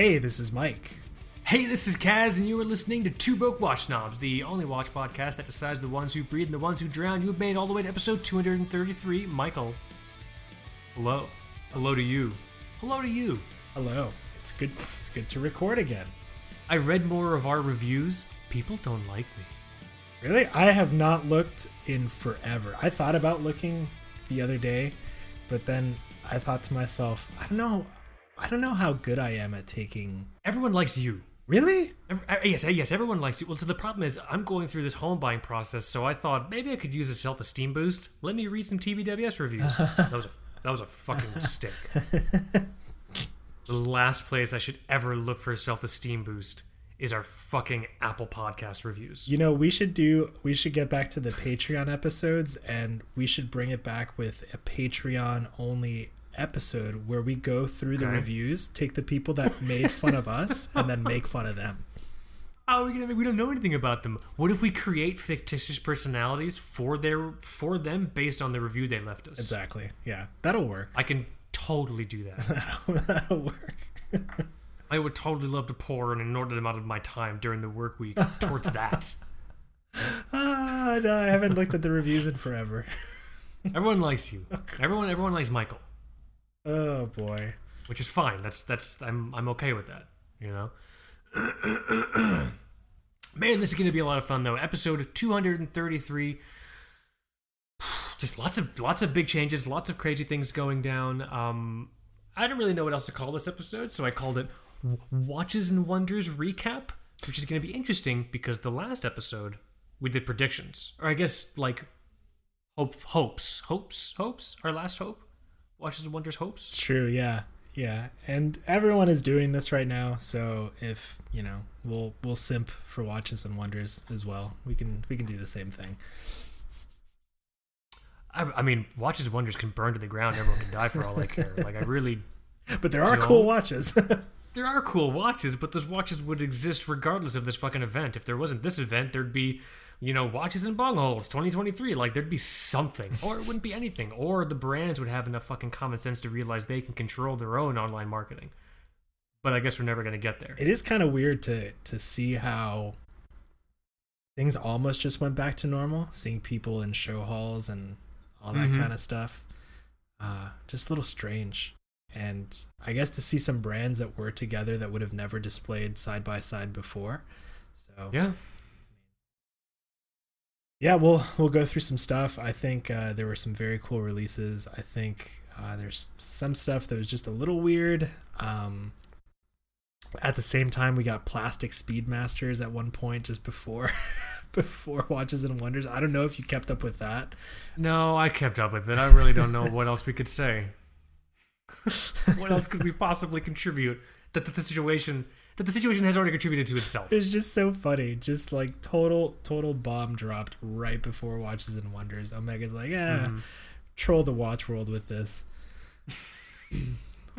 Hey, this is Mike. Hey, this is Kaz, and you are listening to Two Broke Watch Snobs, the only watch podcast that decides the ones who breathe and the ones who drown. You've made all the way to episode 233. Michael, hello. Hello to you. Hello to you. Hello. It's good. It's good to record again. I read more of our reviews. People don't like me. Really, I have not looked in forever. I thought about looking the other day, but then I thought to myself, I don't know. I don't know how good I am at taking. Everyone likes you. Really? Uh, yes, uh, yes, everyone likes you. Well, so the problem is, I'm going through this home buying process, so I thought maybe I could use a self esteem boost. Let me read some TBWS reviews. that was a, that was a fucking mistake. the last place I should ever look for a self esteem boost is our fucking Apple Podcast reviews. You know, we should do. We should get back to the Patreon episodes, and we should bring it back with a Patreon only episode where we go through the Okay. reviews, take the people that made fun of us, and then make fun of them. How are we gonna? We don't know anything about them. What if we create fictitious personalities for their for them based on the review they left us? Exactly. Yeah, that'll work. I can totally do that. that'll work. I would totally love to pour an inordinate amount of my time during the work week towards that. Ah, no, I haven't looked at the reviews in forever. Everyone likes you. Everyone, everyone likes Michael, Oh boy. which is fine. That's that's I'm I'm okay with that. You know. Man, this is gonna be a lot of fun though. Episode 233. Just lots of lots of big changes, lots of crazy things going down. Um, I don't really know what else to call this episode, so I called it Watches and Wonders Recap, which is going to be interesting because the last episode we did predictions, or I guess like hope, hopes, hopes, hopes. Our last hope, Watches and Wonders hopes. It's true, yeah. Yeah. And everyone is doing this right now, so if, you know, we'll we'll simp for watches and wonders as well. We can we can do the same thing. I, I mean, Watches and Wonders can burn to the ground. Everyone can die for all I care. Like I really, But there are So- cool watches. there are cool watches, but those watches would exist regardless of this fucking event. If there wasn't this event, there'd be, you know, watches and bong holes 2023. Like there'd be something, or it wouldn't be anything, or the brands would have enough fucking common sense to realize they can control their own online marketing. But I guess we're never gonna get there. it is kind of weird to to see how things almost just went back to normal, seeing people in show halls and all that Mhm. kind of stuff. Uh just a little strange. And I guess to see some brands that were together that would have never displayed side by side before. So Yeah. Yeah we'll we'll go through some stuff. I think uh, there were some very cool releases. I think uh, there's some stuff that was just a little weird. Um, at the same time we got plastic speedmasters at one point just before before watches and wonders. I don't know if you kept up with that. No, I kept up with it. I really don't know what else we could say. what else could we possibly contribute that, that the situation that the situation has already contributed to itself? it's just so funny just like total total bomb dropped right before watches and wonders omega's like yeah Mhm. troll the watch world with this.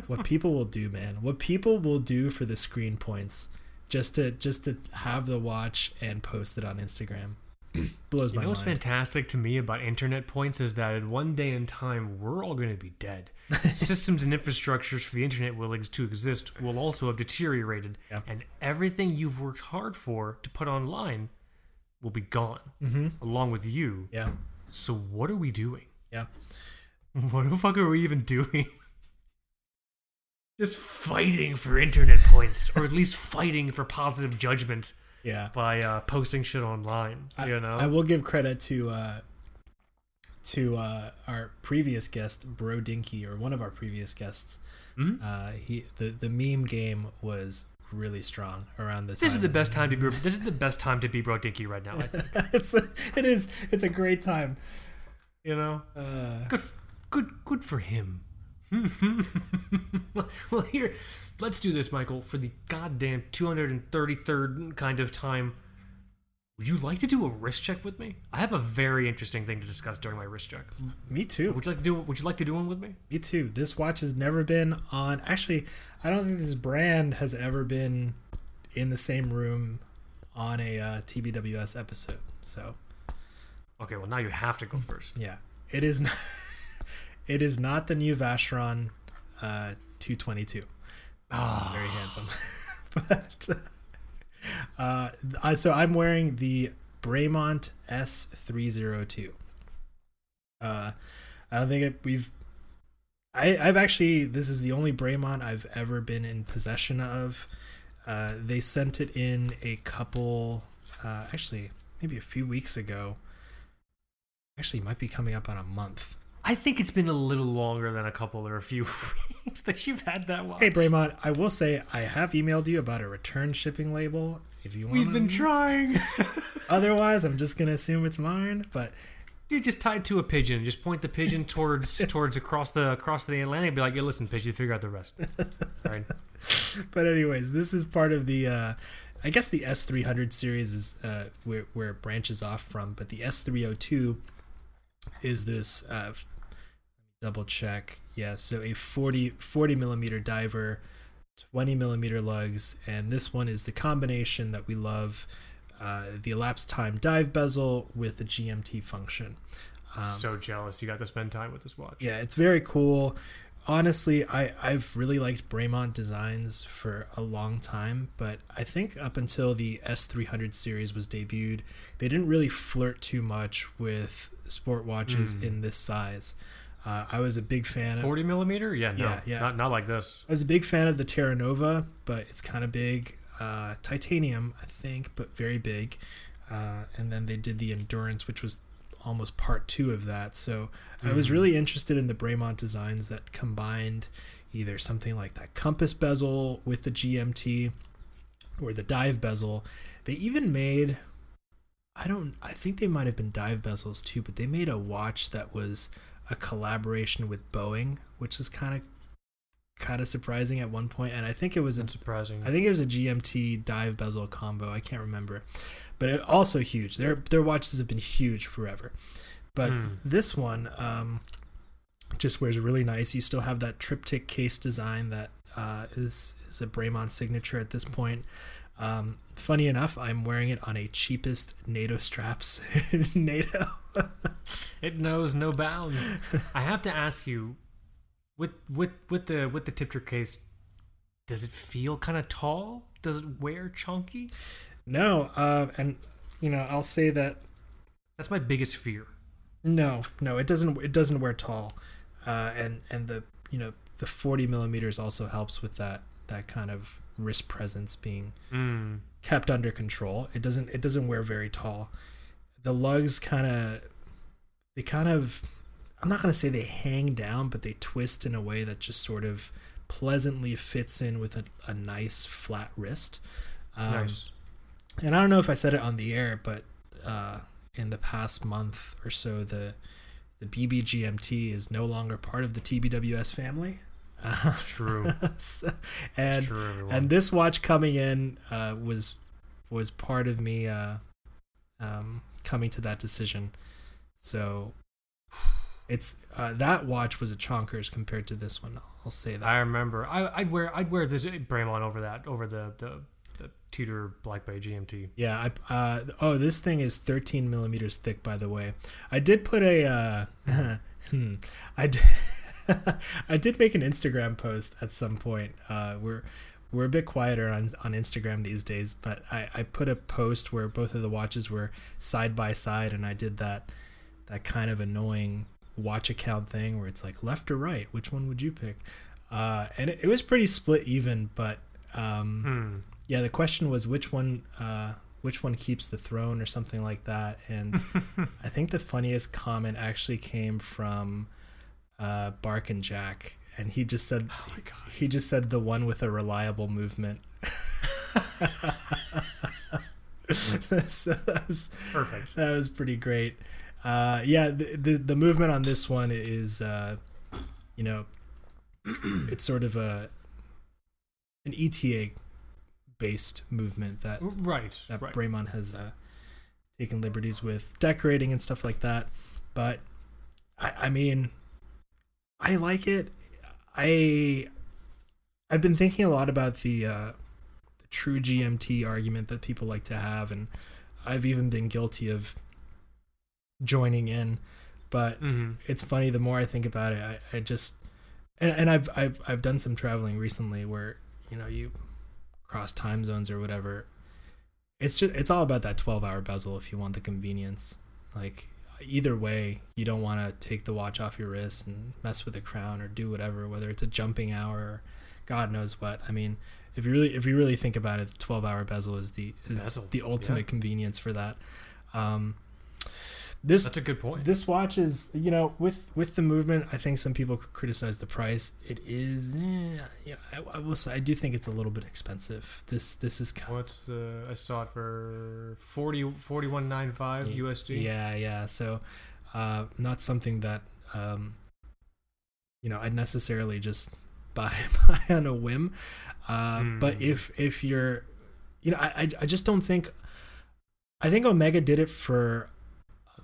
what people will do, man. What people will do for the screen points just to just to have the watch and post it on Instagram. Blows You my know what's mind. fantastic to me about internet points is that at one day in time we're all going to be dead. Systems and infrastructures for the internet will ex- to exist will also have deteriorated, Yeah. and everything you've worked hard for to put online will be gone, mm-hmm. along with you. Yeah. So what are we doing? Yeah. What the fuck are we even doing? Just fighting for internet points, or at least fighting for positive judgment Yeah. by uh, posting shit online. I, you know, I will give credit to uh to uh our previous guest, Bro Dinky, or one of our previous guests. Mhm. Uh he the, the meme game was really strong around time. This is the best time to be. This is the best time to be Bro Dinky right now. I think. it's it is it's a great time. You know, Uh good, good, good for him. well, here, let's do this, Michael, for the goddamn 233rd kind of time. Would you like to do a wrist check with me? I have a very interesting thing to discuss during my wrist check. me too. Would you like to do? Would you like to do one with me? Me too. This watch has never been on. Actually, I don't think this brand has ever been in the same room on a uh, TBWS episode. So Okay, well now you have to go first. yeah, it is. Not, it is not the new Vacheron uh, 222. Ah, Very handsome. but uh, I, so I'm wearing the Bremont S302. Uh, I don't think it, we've. I, I've actually this is the only Bremont I've ever been in possession of. Uh, they sent it in a couple, uh, actually maybe a few weeks ago. Actually, it might be coming up on a month. I think it's been a little longer than a couple or a few weeks that you've had that watch. Hey, Bremont, I will say I have emailed you about a return shipping label. If you want, We've been trying. Otherwise, I'm just gonna assume it's mine. But You just tied to a pigeon. Just point the pigeon towards towards across the across the Atlantic. Be like, yeah, listen, pigeon, figure out the rest. Right. but anyways, this is part of the. Uh, I guess the S300 series is uh, where where it branches off from, but the S302 is this. Uh, double check. Yeah, so a 40 40 millimeter diver, 20 millimeter lugs, and this one is the combination that we love. Uh, the elapsed time dive bezel with the GMT function. Um, so jealous you got to spend time with this watch. yeah, it's very cool. Honestly, I, I've really liked Bremont designs for a long time, but I think up until the S300 series was debuted, they didn't really flirt too much with sport watches Mm. in this size. Uh, I was a big fan of Forty millimeter? Yeah, no, Yeah, yeah. not not like this. I was a big fan of the Terra Nova, but it's kind of big. Uh, titanium, I think, but very big. Uh, and then they did the Endurance, which was almost part two of that. So I was Mhm. really interested in the Bremont designs that combined either something like that compass bezel with the GMT or the dive bezel. They even made, I don't, I think they might have been dive bezels too, but they made a watch that was a collaboration with Boeing, which was kind of kind of surprising at one point and i think it was a surprising I think it was a GMT dive bezel combo. I can't remember, but it, also huge. Their their watches have been huge forever, but Hmm. this one um, just wears really nice. You still have that triptych case design that uh, is is a Bremont signature at this point. Um, funny enough, I'm wearing it on a cheapest NATO straps in NATO. It knows no bounds. I have to ask you, with with with the with the triptych case, does it feel kind of tall? Does it wear chunky? no, um, and you know I'll say that That's my biggest fear. No, no, it doesn't. It doesn't wear tall, uh, and and the you know the forty millimeters also helps with that that kind of wrist presence being Mm. Kept under control. It doesn't. It doesn't wear very tall. The lugs kind of, they kind of, I'm not gonna say they hang down, but they twist in a way that just sort of pleasantly fits in with a, a nice flat wrist. Um, nice. and I don't know if I said it on the air, but uh, in the past month or so, the the BBGMT is no longer part of the TBWS family. It's true. so- and it's true, and this watch coming in uh, was was part of me uh, um, coming to that decision. So it's uh, that watch was a chonkers compared to this one. I'll say that. I remember. I, I'd wear I'd wear this Bremont over that over the the, the Tudor Black Bay GMT. Yeah, I uh oh this thing is 13 millimeters thick by the way. I did put a uh hmm, I did, I did make an Instagram post at some point. Uh we're we're a bit quieter on on Instagram these days, but I I put a post where both of the watches were side by side and I did that that kind of annoying watch account thing where it's like left or right, which one would you pick? Uh and it, it was pretty split even, but um Hmm. yeah, the question was which one uh which one keeps the throne or something like that. And I think the funniest comment actually came from uh Bark and Jack and he just said Oh my god. he just said the one with a reliable movement. so that was Perfect. that was pretty great. Uh, yeah, the, the the movement on this one is, uh, you know, it's sort of a an ETA based movement that Right. that right. Bremont has uh, taken liberties with decorating and stuff like that. But I, I mean, I like it. I I've been thinking a lot about the, uh, the true GMT argument that people like to have, and I've even been guilty of joining in. But hmm it's funny the more I think about it, I, I just and, and I've I've I've done some traveling recently where you know you cross time zones or whatever. It's just it's all about that 12 hour bezel if you want the convenience. Like either way, you don't want to take the watch off your wrist and mess with the crown or do whatever, whether it's a jumping hour or God knows what. I mean, if you really if you really think about it, the 12 hour bezel is the is Bezel, the ultimate yeah. convenience for that. Um, this That's a good point. this watch is you know with with the movement i think some people criticize the price it is eh, you know, I, I will say i do think it's a little bit expensive this this is kind What's the? I saw it for 40 41.95 USD. yeah yeah so uh not something that um you know i'd necessarily just buy, buy on a whim uh Hmm. but if if you're you know I, I just don't think i think omega did it for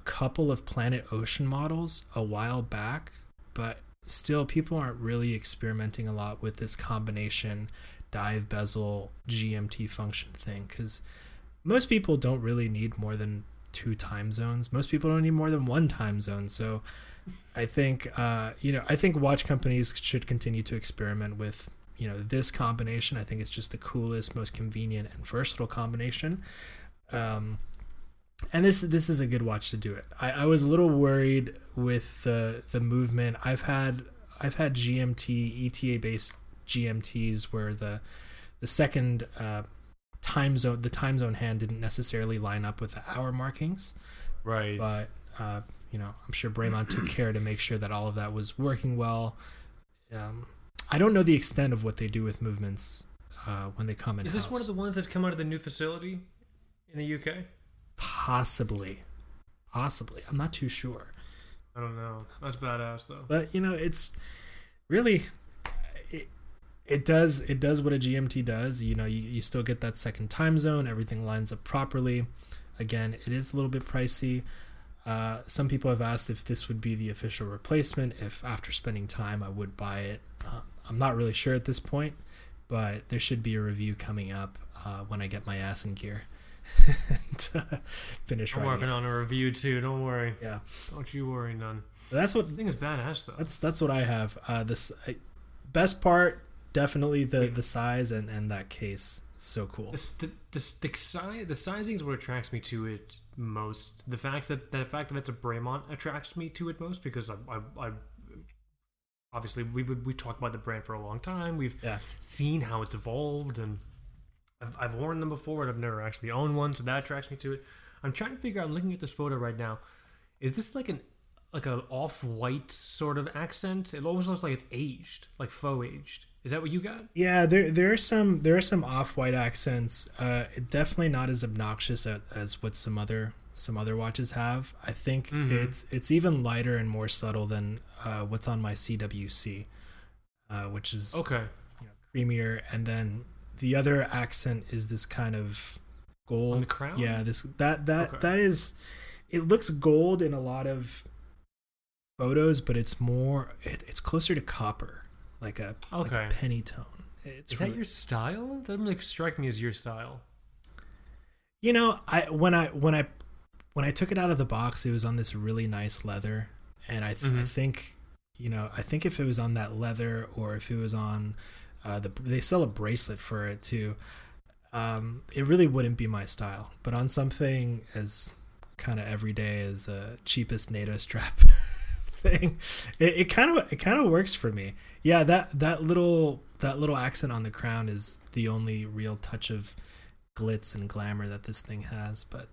couple of planet ocean models a while back but still people aren't really experimenting a lot with this combination dive bezel gmt function thing because most people don't really need more than two time zones. Most people don't need more than one time zone. So i think uh, you know i think watch companies should continue to experiment with you know this combination. I think it's just the coolest most convenient and versatile combination. Um, and this this is a good watch to do it. I, I was a little worried with the the movement. I've had I've had GMT ETA based GMTs where the the second uh, time zone the time zone hand didn't necessarily line up with the hour markings, Right. but uh, you know I'm sure Bremont took care to make sure that all of that was working well. Um, I don't know the extent of what they do with movements uh, when they come in. Is this one of the ones that's come out of the new facility in the UK? Possibly, possibly? I'm not too sure. I don't know. That's badass though. but you know it's really it, it does it does what a gmt does you know you, you still get that second time zone everything lines up properly again it is a little bit pricey uh, some people have asked if this would be the official replacement if after spending time i would buy it um, i'm not really sure at this point but there should be a review coming up uh, when i get my ass in gear finish I'm working it. on a review too. Don't worry. yeah Don't you worry, none. that's what The thing is badass though. that's that's what I have. Uh, this I, best part definitely the the size and and that case. So cool. This, the the the, si- the sizing is what attracts me to it most. The fact that the fact that it's a Bremont attracts me to it most because I I, I obviously we would we talked about the brand for a long time. We've Yeah. seen how it's evolved and I've, I've worn them before and I've never actually owned one, so that attracts me to it. I'm trying to figure out. I'm looking at this photo right now. Is this like an like an off-white sort of accent? It almost looks like it's aged, like faux aged. Is that what you got? Yeah, there there are some there are some off white accents. Uh, definitely not as obnoxious as, as what some other some other watches have. I think Mhm. it's it's even lighter and more subtle than uh, what's on my CWC, uh, which is Okay. you know, creamier. And then the other accent is this kind of gold. On the crown? Yeah, this that that Okay. that is. It looks gold in a lot of photos, but it's more. It, it's closer to copper, like a like a penny tone. It's Is really, that your style? That doesn't really strike me as your style. You know, I when I when I when I took it out of the box, it was on this really nice leather, and I th- I Mhm. think you know I think if it was on that leather or if it was on uh, the they sell a bracelet for it too. Um, it really wouldn't be my style, but on something as kind of everyday as a cheapest NATO strap thing, it, it kind of it kind of works for me. Yeah, that that little that little accent on the crown is the only real touch of glitz and glamour that this thing has, but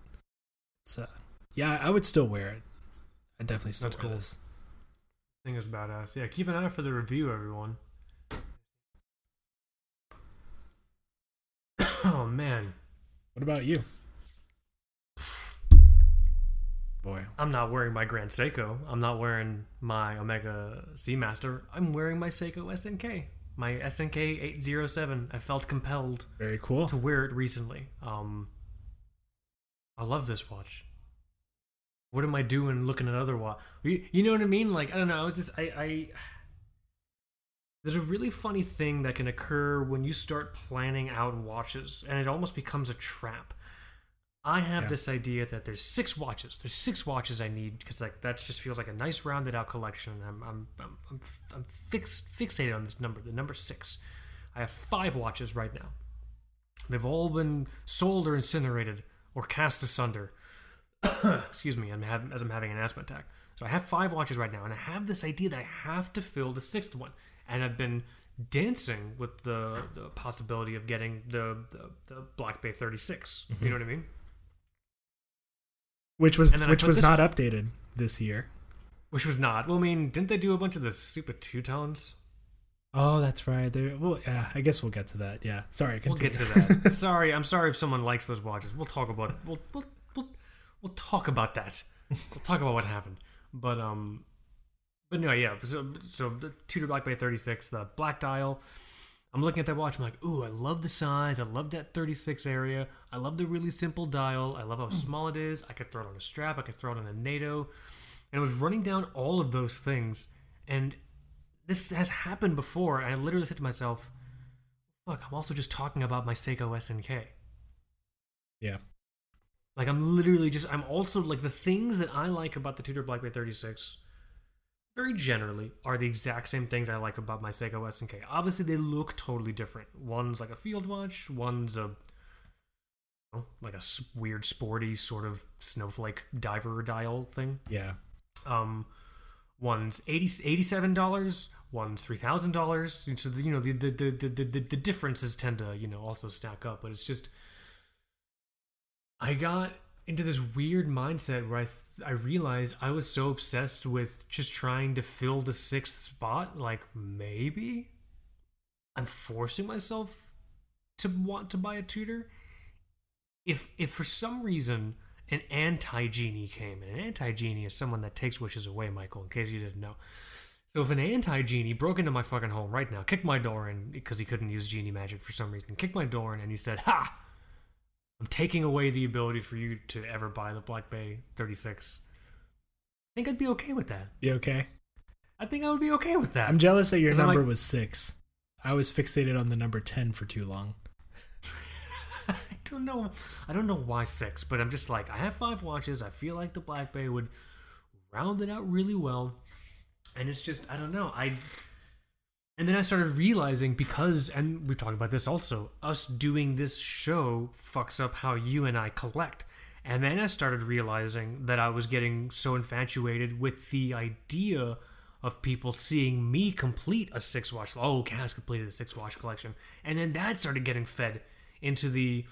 it's uh yeah, I would still wear it. I definitely still That's wear cool. this. thing is badass. Yeah, keep an eye out for the review, everyone. Oh man, What about you? Boy, I'm not wearing my Grand Seiko. I'm not wearing my Omega Seamaster. I'm wearing my Seiko SNK. My SNK 807. I felt compelled very cool. to wear it recently. Um, I love this watch. What am I doing looking at other watch? You, you know what I mean? Like I don't know. I was just I, I. There's a really funny thing that can occur when you start planning out watches, and it almost becomes a trap. I have Yeah. this idea that there's six watches. There's six watches I need because like that just feels like a nice rounded out collection. I'm I'm I'm I'm, I'm fixed fixated on this number, the number six. I have five watches right now. They've all been sold or incinerated or cast asunder. Excuse me, I'm having, as I'm having an asthma attack. So I have five watches right now, and I have this idea that I have to fill the sixth one. And I've been dancing with the, the possibility of getting the, the, the Black Bay 36. You know what I mean? which was And then I which was not updated this year. Which was not. Well, I mean, didn't they do a bunch of the stupid two tones? Oh, that's right. There. Well, yeah. I guess we'll get to that. Yeah. Sorry. We'll get to that. sorry, I'm sorry if someone likes those watches. We'll talk about we'll we'll we'll, we'll talk about that. We'll talk about what happened. But um, but no, yeah. So so the Tudor Black Bay 36, the black dial. I'm looking at that watch. I'm like, ooh, I love the size. I love that 36 area. I love the really simple dial. I love how hmm. small it is. I could throw it on a strap. I could throw it on a NATO. And I was running down all of those things. And this has happened before. And I literally said to myself, look, I'm also just talking about my Seiko SNK. Yeah. Like I'm literally just I'm also like the things that I like about the Tudor Black Bay 36 very generally are the exact same things I like about my Seiko SNK. Obviously they look totally different. One's like a field watch, one's a you know, like a weird sporty sort of snowflake diver dial thing. Yeah. Um, one's 80 $87, one's $3,000. So, the- you know, the, the, the, the, the, differences tend to, you know, also stack up. But it's just, I got into this weird mindset where I, I realized I was so obsessed with just trying to fill the sixth spot. Like, maybe I'm forcing myself to want to buy a Tudor. If, if for some reason an anti genie came, and an anti genie is someone that takes wishes away, Michael, in case you didn't know. So if an anti genie broke into my fucking home right now, kicked my door in because he couldn't use genie magic for some reason, kicked my door in, and he said, "Ha, I'm taking away the ability for you to ever buy the Black Bay 36." I think I'd be okay with that. You okay? I think I would be okay with that. I'm jealous that your number like- was six. I was fixated on the number ten for too long. I don't know. I don't know why six, but I'm just like I have five watches. I feel like the Black Bay would round it out really well, and it's just I don't know. I and then I started realizing because and we talked about this also. Us doing this show fucks up how you and I collect. And then I started realizing that I was getting so infatuated with the idea of people seeing me complete a six watch. Oh, Kaz completed a six watch collection, and then that started getting fed into the,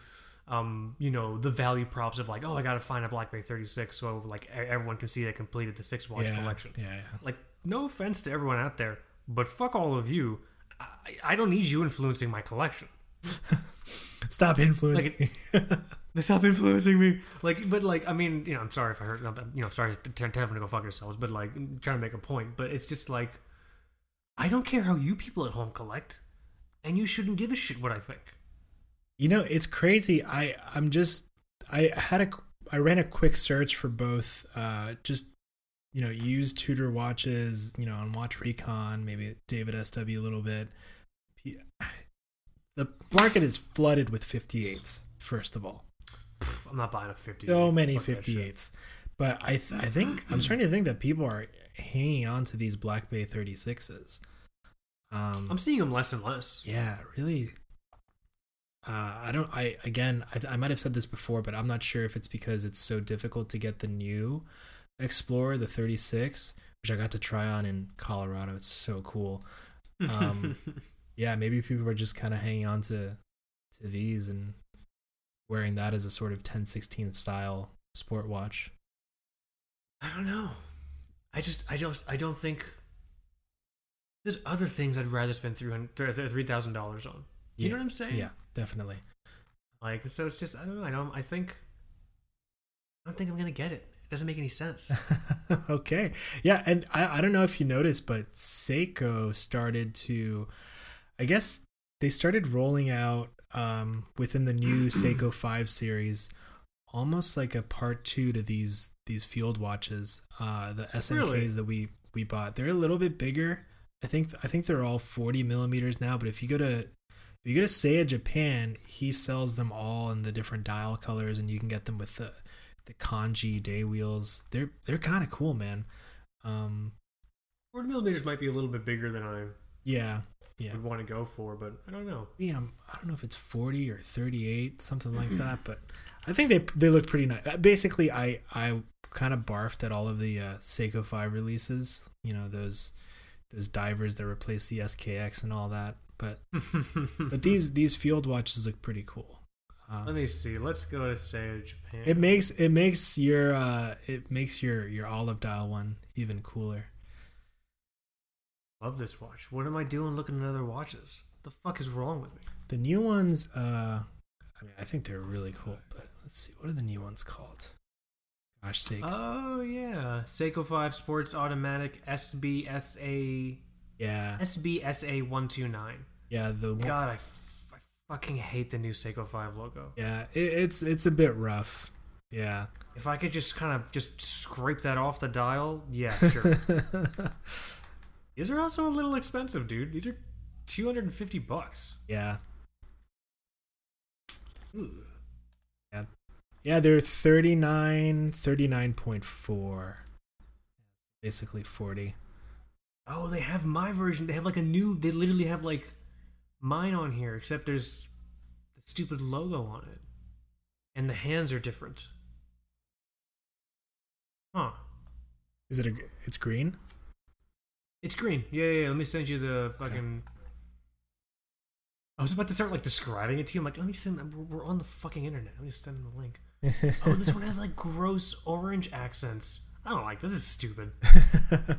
um, you know, the value props of like, oh, I got to find a Black Bay 36 so like everyone can see I completed the six watch yeah. collection. Yeah. Yeah. Like, no offense to everyone out there, but fuck all of you. I, I don't need you influencing my collection. Stop influencing. They stop influencing me. Like, but like, I mean, you know, I'm sorry if I hurt. You know, sorry to, to having to go fuck yourselves. But like, I'm trying to make a point. But it's just like, I don't care how you people at home collect, and you shouldn't give a shit what I think. You know, it's crazy. I I'm just I had a I ran a quick search for both uh just you know, use Tudor watches, you know, on Watch Recon, maybe David SW a little bit. The market is flooded with 58s, first of all. I'm not buying a 50. So many Fuck that 58s. But I th- I think I'm starting to think that people are hanging on to these Black Bay 36s. Um I'm seeing them less and less. yeah, really. Uh, I don't. I again, I, I might have said this before, but I'm not sure if it's because it's so difficult to get the new Explorer, the 36, which I got to try on in Colorado. It's so cool. Um, Yeah, maybe people are just kind of hanging on to to these and wearing that as a sort of 1016 style sport watch. I don't know. I just, I don't, I don't think. There's other things I'd rather spend three thousand dollars on. You Yeah. know what I'm saying? Yeah, definitely. Like, so it's just, I don't know. I don't. I think. I don't think I'm gonna get it. Doesn't make any sense. okay. Yeah, and I, I don't know if you noticed, but Seiko started to I guess they started rolling out um within the new Seiko 5 series almost like a part 2 to these these field watches. Uh the SNKs Really? that we we bought. They're a little bit bigger. I think I think they're all 40 millimeters now, but if you go to if you go to Seiya Japan, he sells them all in the different dial colors and you can get them with the the kanji day wheels. They're they're kind of cool, man. Um, Forty millimeters might be a little bit bigger than I yeah, Yeah. would want to go for, but I don't know. Yeah, um, I don't know if it's 40 or 38, something like that, but I think they they look pretty nice. Uh, Basically, I I kind of barfed at all of the uh, Seiko 5 releases, you know, those those divers that replace the SKX and all that. But but these these field watches look pretty cool. Uh, Let me see. Let's go to Seiya It makes it makes your uh it makes your your olive dial one even cooler. Love this watch. What am I doing looking at other watches? The fuck is wrong with me? The new ones, uh, I mean, I think they're really cool. But let's see, what are the new ones called? Gosh sake, Oh yeah, Seiko 5 Sports Automatic SBSA yeah, SBSA 129. yeah. The God, I fucking hate the new Seiko 5 logo. yeah, it, it's it's a bit rough. Yeah, If I could just kind of just scrape that off the dial, yeah, sure. These are also a little expensive, dude. These are 250 bucks. yeah, Ooh. yeah. They're 39, 39.4. basically forty. Oh, they have my version. They have like a new. They literally have like mine on here, except there's the stupid logo on it, and the hands are different. Huh? Is it a? It's green. It's green. Yeah, yeah. yeah. Let me send you the fucking. I was about to start like describing it to you. I'm like, let me send. We're we're on the fucking internet. Let me send them the link. Oh, this one has like gross orange accents. I don't like this. Is stupid. I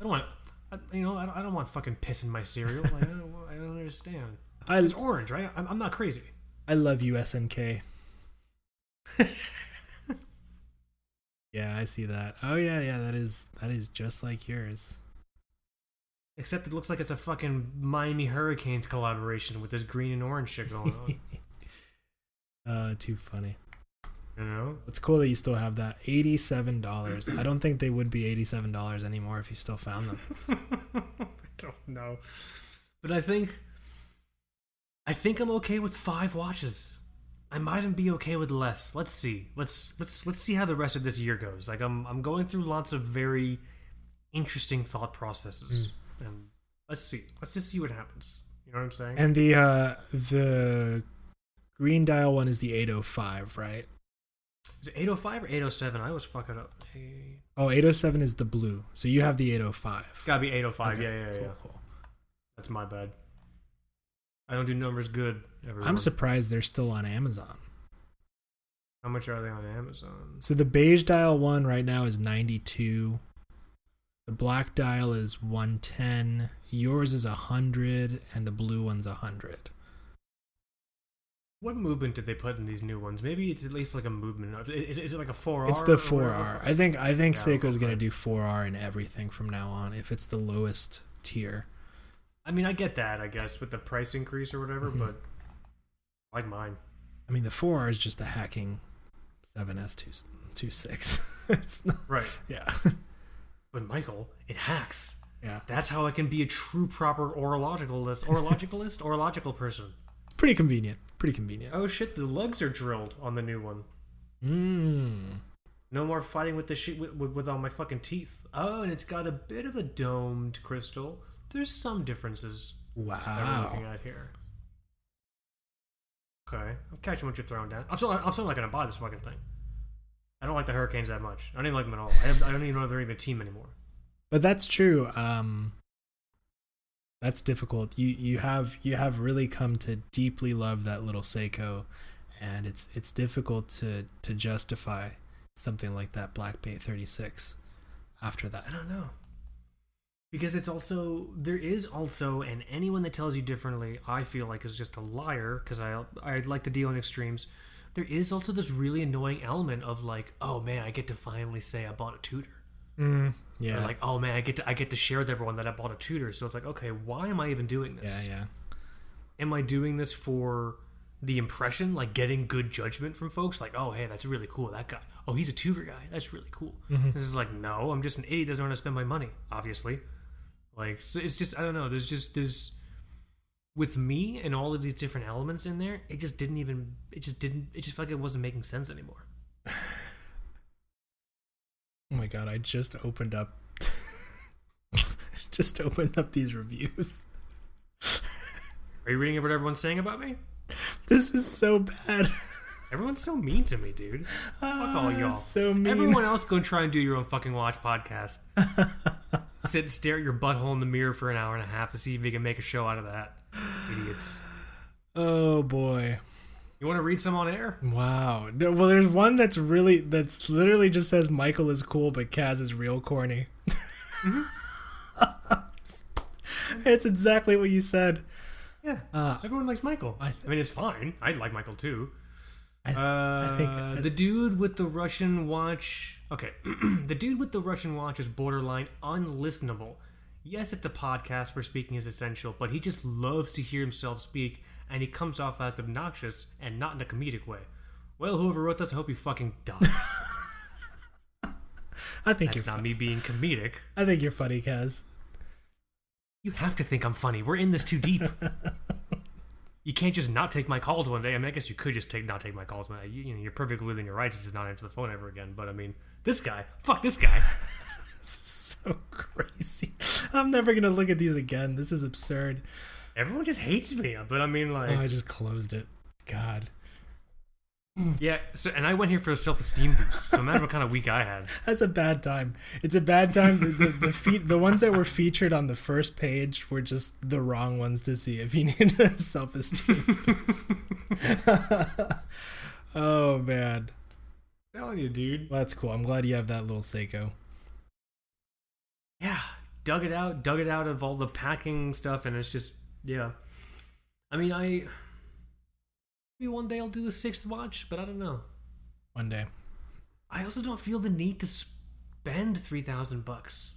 don't want. I, you know, I don't, I don't want fucking piss in my cereal. Like, I, don't, I don't understand. I It's orange, right? I'm, I'm not crazy. I love you, SNK. yeah, I see that. Oh yeah, yeah. That is that is just like yours. Except it looks like it's a fucking Miami Hurricanes collaboration with this green and orange shit going on. uh, too funny. It's cool that you still have that. Eighty-seven dollars. I don't think they would be eighty-seven dollars anymore if you still found them. I don't know. But I think I think I'm okay with five watches. I might even be okay with less. Let's see. Let's let's let's see how the rest of this year goes. Like I'm I'm going through lots of very interesting thought processes. And let's see. Let's just see what happens. You know what I'm saying? And the uh the green dial one is the eight oh five, right? Is it 805 or 807? I always fuck it up. Hey. Oh, 807 is the blue. So you have the 805. Gotta be 805. Okay, Yeah, yeah, yeah. cool, cool. That's my bad. I don't do numbers good. Everyone. I'm surprised they're still on Amazon. How much are they on Amazon? So the beige dial one right now is 92. The black dial is 110. Yours is 100 and the blue one's 100. What movement did they put in these new ones? Maybe it's at least like a movement. Is, is it like a 4R? It's the four R. I think I think Yeah, Seiko's going to do 4R in everything from now on if it's the lowest tier. I mean, I get that, I guess, with the price increase or whatever, Mhm. but I like mine. I mean the 4R is just a hacking 7S26. it's not Right. yeah. But Michael, it hacks. yeah. That's how I can be a true proper orologicalist, orologicalist, orological person. Pretty convenient. Pretty convenient. Oh shit, the lugs are drilled on the new one. Mmm. No more fighting with the shit with, with, with all my fucking teeth. Oh, and it's got a bit of a domed crystal. There's some differences that we're looking Wow. at here. Okay, I'm catching what you're throwing down. I'm still, I'm still not gonna buy this fucking thing. I don't like the Hurricanes that much. I don't even like them at all. I, I don't even know if they're even a team anymore. But that's true. Um that's difficult. You you have you have really come to deeply love that little Seiko and it's it's difficult to to justify something like that Black Bay 36 after that. I don't know. Because it's also there is also and anyone that tells you differently, I feel like is just a liar because I I like to deal in extremes. There is also this really annoying element of like, oh man, I get to finally say I bought a Tudor. Mm, Or yeah. like, oh man, I get to I get to share with everyone that I bought a Tudor. So it's like, okay, why am I even doing this? yeah, yeah. Am I doing this for the impression, like getting good judgment from folks? Like, oh hey, that's really cool. That guy. Oh, he's a Tudor guy. That's really cool. Mhm. This is like, no, I'm just an idiot. Doesn't how to spend my money. Obviously, like so it's just I don't know. There's just there's with me and all of these different elements in there. It just didn't even. It just didn't. It just felt like it wasn't making sense anymore. Oh my god, I just opened up just opened up these reviews. Are you reading what everyone's saying about me? This is so bad. Everyone's so mean to me, dude. Fuck all y'all. Ah, So mean. Everyone else go try and do your own fucking watch podcast. Sit and stare at your butthole in the mirror for an hour and a half to see if you can make a show out of that. Idiots. Oh boy. You want to read some on air? Wow. Well, there's one that's really that's literally just says Michael is cool, but Kaz is real corny. it's exactly what you said. Yeah. Uh, Everyone likes Michael. I I, mean, it's fine. I like Michael too. I- uh, I think- the dude with the Russian watch. Okay, the dude with the Russian watch is borderline unlistenable. Yes, it's a podcast where speaking is essential, but he just loves to hear himself speak, and he comes off as obnoxious and not in a comedic way. Well, whoever wrote this, I hope you fucking die. I think That's you're. not me being comedic. I think you're funny, Kaz. You have to think I'm funny. We're in this too deep. you can't just not take my calls one day. I mean, I guess you could just take not take my calls. Day. You, you know, you're perfectly within your rights to just not answer the phone ever again. But I mean, this guy, fuck this guy. so crazy. I'm never gonna look at these again. This is absurd. Everyone just hates me. But I mean, like, Oh, I just closed it. God, yeah. So, and I went here for a self-esteem boost. So imagine what kind of week I had. that's a bad time. It's a bad time. The the the, fe- the ones that were featured on the first page were just the wrong ones to see if you need a self esteem. Boost. oh man, telling you, dude. well, that's cool. I'm glad you have that little Seiko. Yeah, dug it out, dug it out of all the packing stuff, and it's just, yeah. I mean, I maybe one day I'll do the sixth watch, but I don't know. One day. I also don't feel the need to spend three thousand bucks.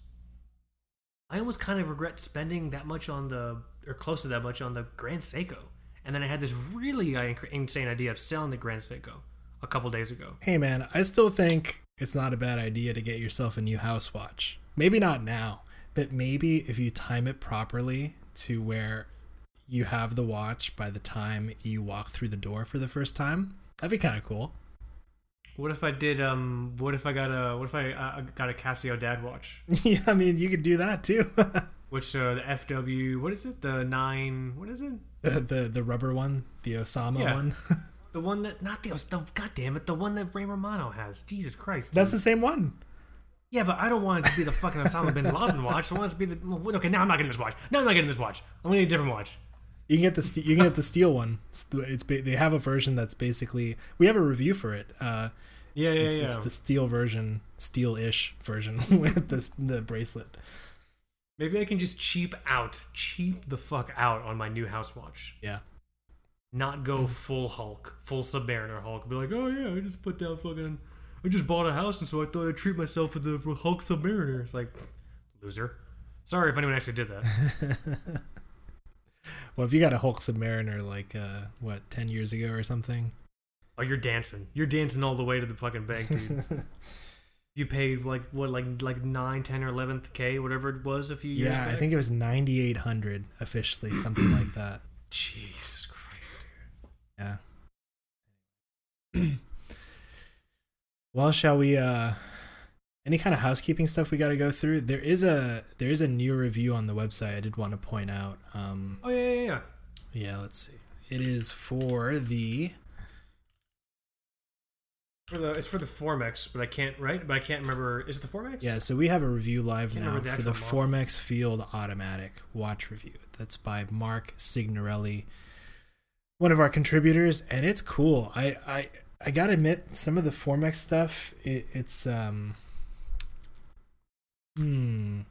I almost kind of regret spending that much on the, or close to that much on the Grand Seiko. And then I had this really insane idea of selling the Grand Seiko a couple days ago. Hey man, I still think it's not a bad idea to get yourself a new house watch. Maybe not now, but maybe if you time it properly to where you have the watch by the time you walk through the door for the first time, that'd be kind of cool. What if I did? Um, what if I got a? What if I uh, got a Casio Dad watch? yeah, I mean, you could do that too. Which uh, the FW? What is it? The nine? What is it? the, the the rubber one, the Osama Yeah. one. The one that not the the God damn it! The one that Ray Romano has. Jesus Christ! That's the same one. Yeah, but I don't want it to be the fucking Osama bin Laden watch. I want it to be the. Okay, now I'm not getting this watch. No, I'm not getting this watch. I'm gonna get a different watch. You can get the you can get the steel one. It's, it's they have a version that's basically we have a review for it. Uh, Yeah, yeah, it's, yeah. it's the steel version, steel-ish version with the the bracelet. Maybe I can just cheap out, cheap the fuck out on my new house watch. Yeah. Not go full Hulk, full Submariner Hulk. Be like, oh yeah, I just put down fucking. I just bought a house, and so I thought I'd treat myself with the Hulk Submariner. It's like, loser. Sorry if anyone actually did that. Well, if you got a Hulk Submariner like uh, what ten years ago or something, Oh, you're dancing. You're dancing all the way to the fucking bank, dude. you paid like what, like like nine, ten, or eleven k, whatever it was, a few years yeah, back. I think it was ninety eight hundred officially, something like that. Jesus Christ, dude. Yeah. Well, shall we? uh Any kind of housekeeping stuff we got to go through? There is a there is a new review on the website. I did want to point out. Um, Oh yeah, yeah, yeah. yeah, let's see. It is for the For the it's for the Formex, but I can't right. But I can't remember. Is it the Formex? Yeah, so we have a review live now the for the model. Formex Field Automatic watch review. That's by Mark Signorelli, one of our contributors, and it's cool. I I I gotta admit, some of the Formex stuff, it, it's um, hmm,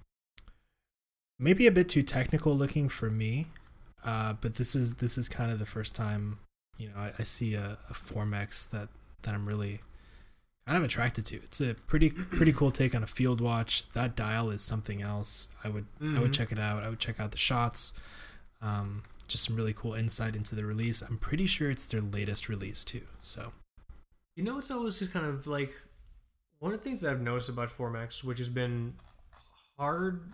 maybe a bit too technical looking for me. Uh, but this is this is kind of the first time, you know, I, I see a, a Formex that that I'm really kind of attracted to. It's a pretty pretty cool take on a field watch. That dial is something else. I would I would Mhm. check it out. I would check out the shots. Um, just some really cool insight into the release. I'm pretty sure it's their latest release too. So You know, it's always just kind of like one of the things that I've noticed about Formex, which has been hard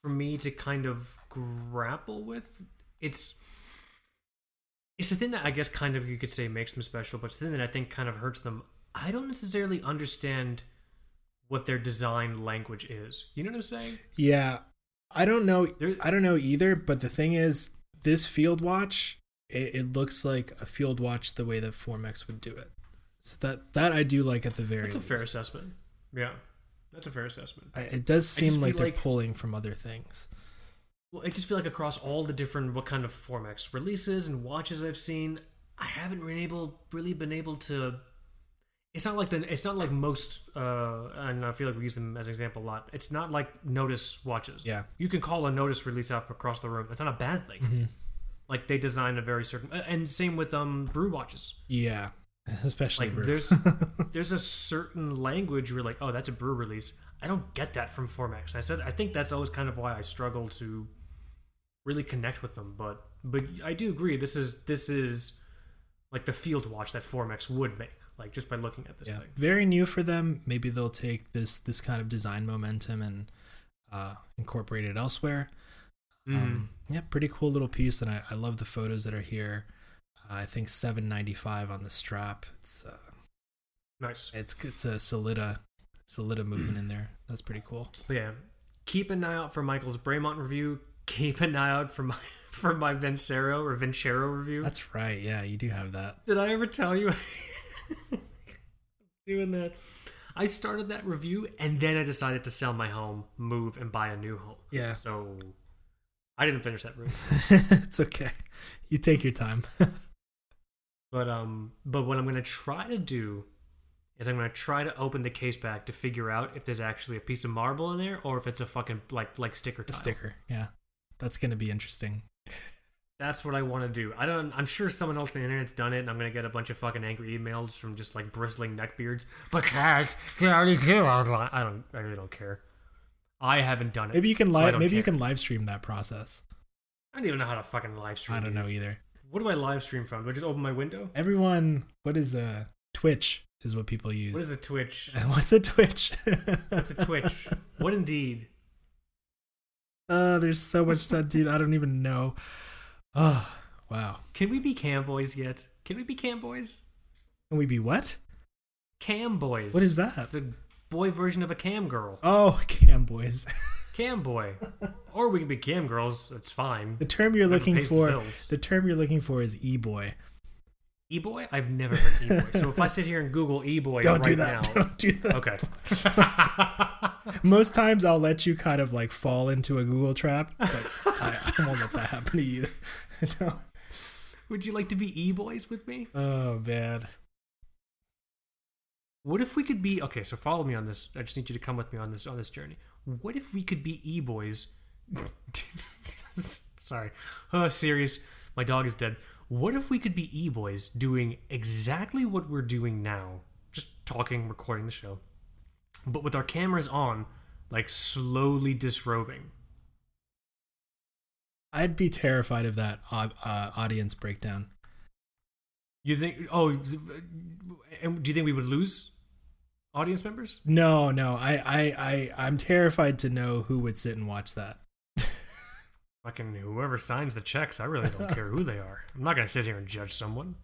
for me to kind of grapple with. It's it's the thing that I guess kind of you could say makes them special, but it's the thing that I think kind of hurts them. I don't necessarily understand what their design language is. You know what I'm saying? yeah, I don't know. I don't know either. But the thing is, this field watch, it, it looks like a field watch the way that Formex would do it. So that that I do like at the very. That's a fair assessment. Yeah, that's a fair assessment. I, it does seem like they're like- pulling from other things. Well, I just feel like across all the different what kind of Formex releases and watches I've seen, I haven't been able really been able to. It's not like the it's not like most, uh, and I feel like we use them as an example a lot. It's not like Nodus watches. Yeah. you can call a Nodus release out across the room. It's not a bad thing. Mm-hmm. Like they design a very certain, and same with um Brew watches. Yeah, especially Like there's there's a certain language where like, oh, that's a brew release. I don't get that from Formex. I said I think that's always kind of why I struggle to really connect with them. But but I do agree. This is this is like the field watch that Formex would make. Like just by looking at this yeah, thing. very new for them. Maybe they'll take this this kind of design momentum and uh, incorporate it elsewhere. Mhm. Um, yeah, pretty cool little piece, and I, I love the photos that are here. I think seven ninety five on the strap. It's uh, nice. it's it's a Sellita Sellita movement in there. That's pretty cool. But yeah, keep an eye out for Michael's Bremont review. Keep an eye out for my for my Vincero or Vincero review. That's right. Yeah, you do have that. Did I ever tell you doing that? I started that review and then I decided to sell my home, move, and buy a new home. Yeah, So I didn't finish that review. it's okay. You take your time. But um but what I'm gonna try to do is I'm gonna try to open the case back to figure out if there's actually a piece of marble in there or if it's a fucking like like sticker A sticker. Yeah, that's gonna be interesting. That's what I want to do. I don't. I'm sure someone else on the internet's done it, and I'm gonna get a bunch of fucking angry emails from just like bristling neckbeards. Because they already do online. I don't. I really don't care. I haven't done it. Maybe you can live. don't maybe you can live stream that process. I don't even know how to fucking live stream. I don't know either. What do I live stream from? Do I just open my window? Everyone, what is a Twitch? Is what people use. What is a Twitch? What's a Twitch? What's a Twitch? what indeed? Uh, there's so much stuff, dude. I don't even know. Oh, wow. Can we be cam boys yet? Can we be cam boys? Can we be what? Cam boys. What is that? It's a boy version of a cam girl. Oh, cam boys. Cam boy. or we can be cam girls. It's fine. The term you're looking the for. bills. The term you're looking for is e boy. E boy? I've never heard E boy. so if I sit here and Google E boy right do now. Don't do that. Okay. Most times I'll let you kind of like fall into a Google trap, but I, I won't let that happen to you. Don't- Would you like to be E boys with me? oh man. What if we could be okay? So follow me on this. I just need you to come with me on this on this journey. What if we could be e boys? Sorry, oh, serious. My dog is dead. What if we could be e boys doing exactly what we're doing now? Just talking, recording the show, but with our cameras on, like slowly disrobing. I'd be terrified of that uh, audience breakdown. You think? Oh, and do you think we would lose audience members? No, no. I, I, I, I'm terrified to know who would sit and watch that. Fucking whoever signs the checks, I really don't care who they are. I'm not gonna sit here and judge someone.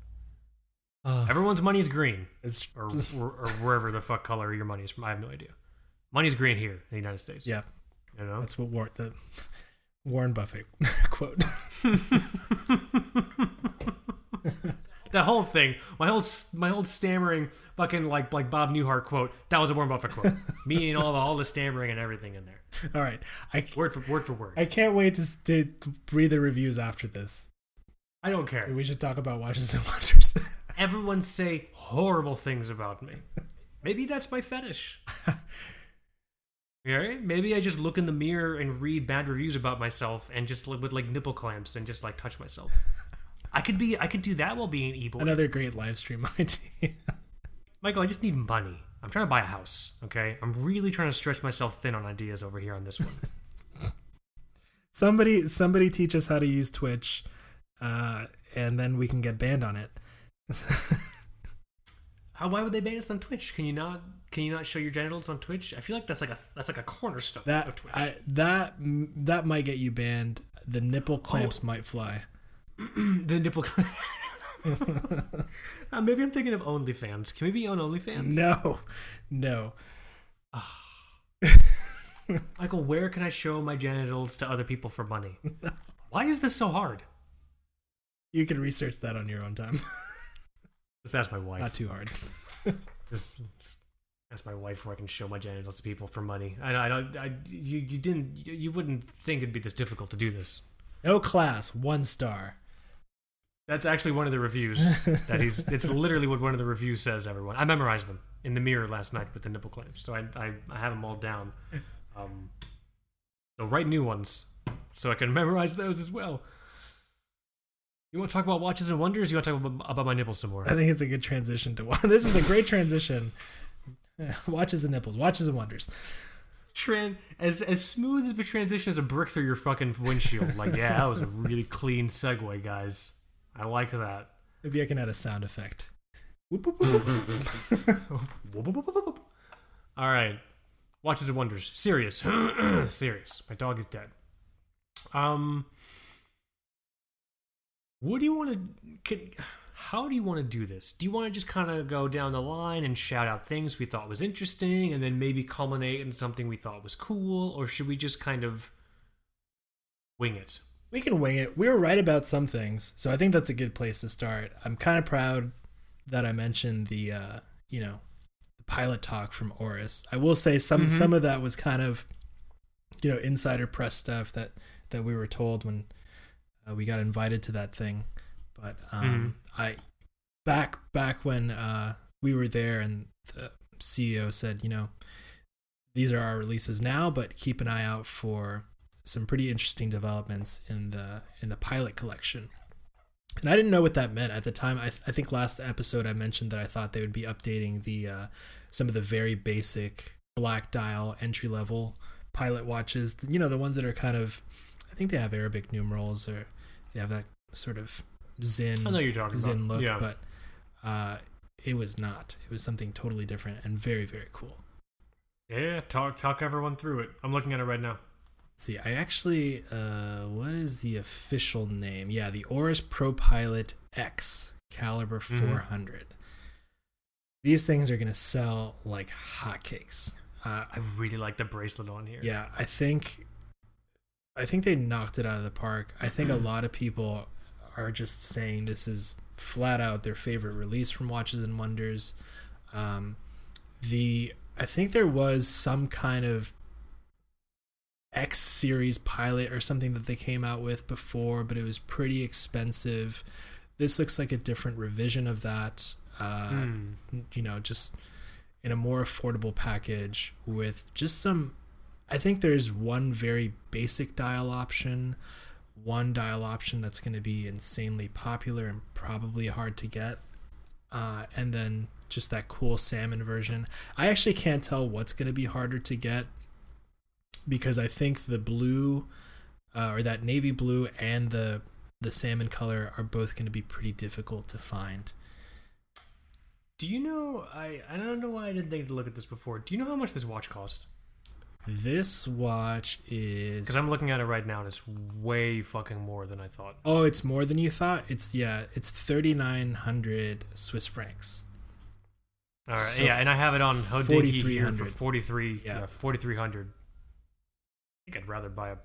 Oh, Everyone's money is green, it's or, or or wherever the fuck color your money is from. I have no idea. Money's green here in the United States. yeah. you know. That's what Warren the Warren Buffett quote. that whole thing, my whole my whole stammering, fucking like like Bob Newhart quote. That was a Warren Buffett quote. Me and all the all the stammering and everything in there, All right, I word for word for word. I can't wait to, to read the reviews after this. I don't care. We should talk about watches and watchers. Everyone say horrible things about me. Maybe that's my fetish. Yeah, maybe I just look in the mirror and read bad reviews about myself and just live with like nipple clamps and just like touch myself. I could be I could do that while being an e boy. Another great live stream idea. Michael, I just need money. I'm trying to buy a house, okay? I'm really trying to stretch myself thin on ideas over here on this one. somebody somebody teach us how to use Twitch, uh, and then we can get banned on it. How why would they ban us on Twitch? Can you not can you not show your genitals on Twitch? I feel like that's like a that's like a cornerstone of that Twitch. I, that that might get you banned. The nipple clamps might fly. the nipple uh, maybe I'm thinking of OnlyFans. Can we be on OnlyFans? No, no. Michael, where can I show my genitals to other people for money? Why is this so hard? You can research that on your own time. Just ask my wife. Not too hard. just, just ask my wife where I can show my genitals to people for money. I, I don't. I, you, you didn't. You, you wouldn't think it'd be this difficult to do this. No class, one star. That's actually one of the reviews that he's. It's literally what one of the reviews says. Everyone, I memorized them in the mirror last night with the nipple claims, so I I, I have them all down. Um, so write new ones so I can memorize those as well. You want to talk about watches and wonders? You want to talk about, about my nipples some more? I think it's a good transition to one. This is a great transition. Watches and nipples, watches and wonders. Tran as as smooth as the transition as a brick through your fucking windshield. Like, yeah, that was a really clean segue, guys. I like that. Maybe I can add a sound effect. Whoop, whoop, whoop. All right, watches and wonders. Serious, serious. My dog is dead. Um, what do you want to? How do you want to do this? Do you want to just kind of go down the line and shout out things we thought was interesting, and then maybe culminate in something we thought was cool, or should we just kind of wing it? We can wing it. We were right about some things, so I think that's a good place to start. I'm kind of proud that I mentioned the, uh, you know, the pilot talk from Oris. I will say some Mhm. some of that was kind of, you know, insider press stuff that that we were told when uh, we got invited to that thing. But um, I back back when uh, we were there and the CEO said, you know, these are our releases now, but keep an eye out for some pretty interesting developments in the in the pilot collection. And I didn't know what that meant at the time. I, th- I think last episode I mentioned that I thought they would be updating the uh, some of the very basic black dial entry level pilot watches. You know, the ones that are kind of I think they have Arabic numerals or they have that sort of Zin I know you're talking Zin about. look, yeah. but uh, it was not. It was something totally different and very very cool. yeah, talk talk everyone through it. I'm looking at it right now. See, I actually, uh, what is the official name? Yeah, the Oris Pro Pilot X Caliber Mhm. 400. These things are gonna sell like hotcakes. Uh, I really like the bracelet on here. yeah, I think, I think they knocked it out of the park. I think a lot of people are just saying this is flat out their favorite release from Watches and Wonders. Um, the I think there was some kind of X series pilot or something that they came out with before, but it was pretty expensive. This looks like a different revision of that. Uh, Hmm. you know, just in a more affordable package with just some. I think there's one very basic dial option, one dial option that's going to be insanely popular and probably hard to get, uh, and then just that cool salmon version. I actually can't tell what's going to be harder to get because I think the blue uh, or that navy blue and the the salmon color are both going to be pretty difficult to find. Do you know? I I don't know why I didn't think to look at this before. Do you know how much this watch cost? This watch is Because I'm looking at it right now, and it's way fucking more than I thought. Oh, it's more than you thought. It's yeah, it's thirty nine hundred Swiss francs. All right, So yeah, and I have it on Hodinkee here for forty three. Yeah. Yeah, forty three hundred. I'd rather buy a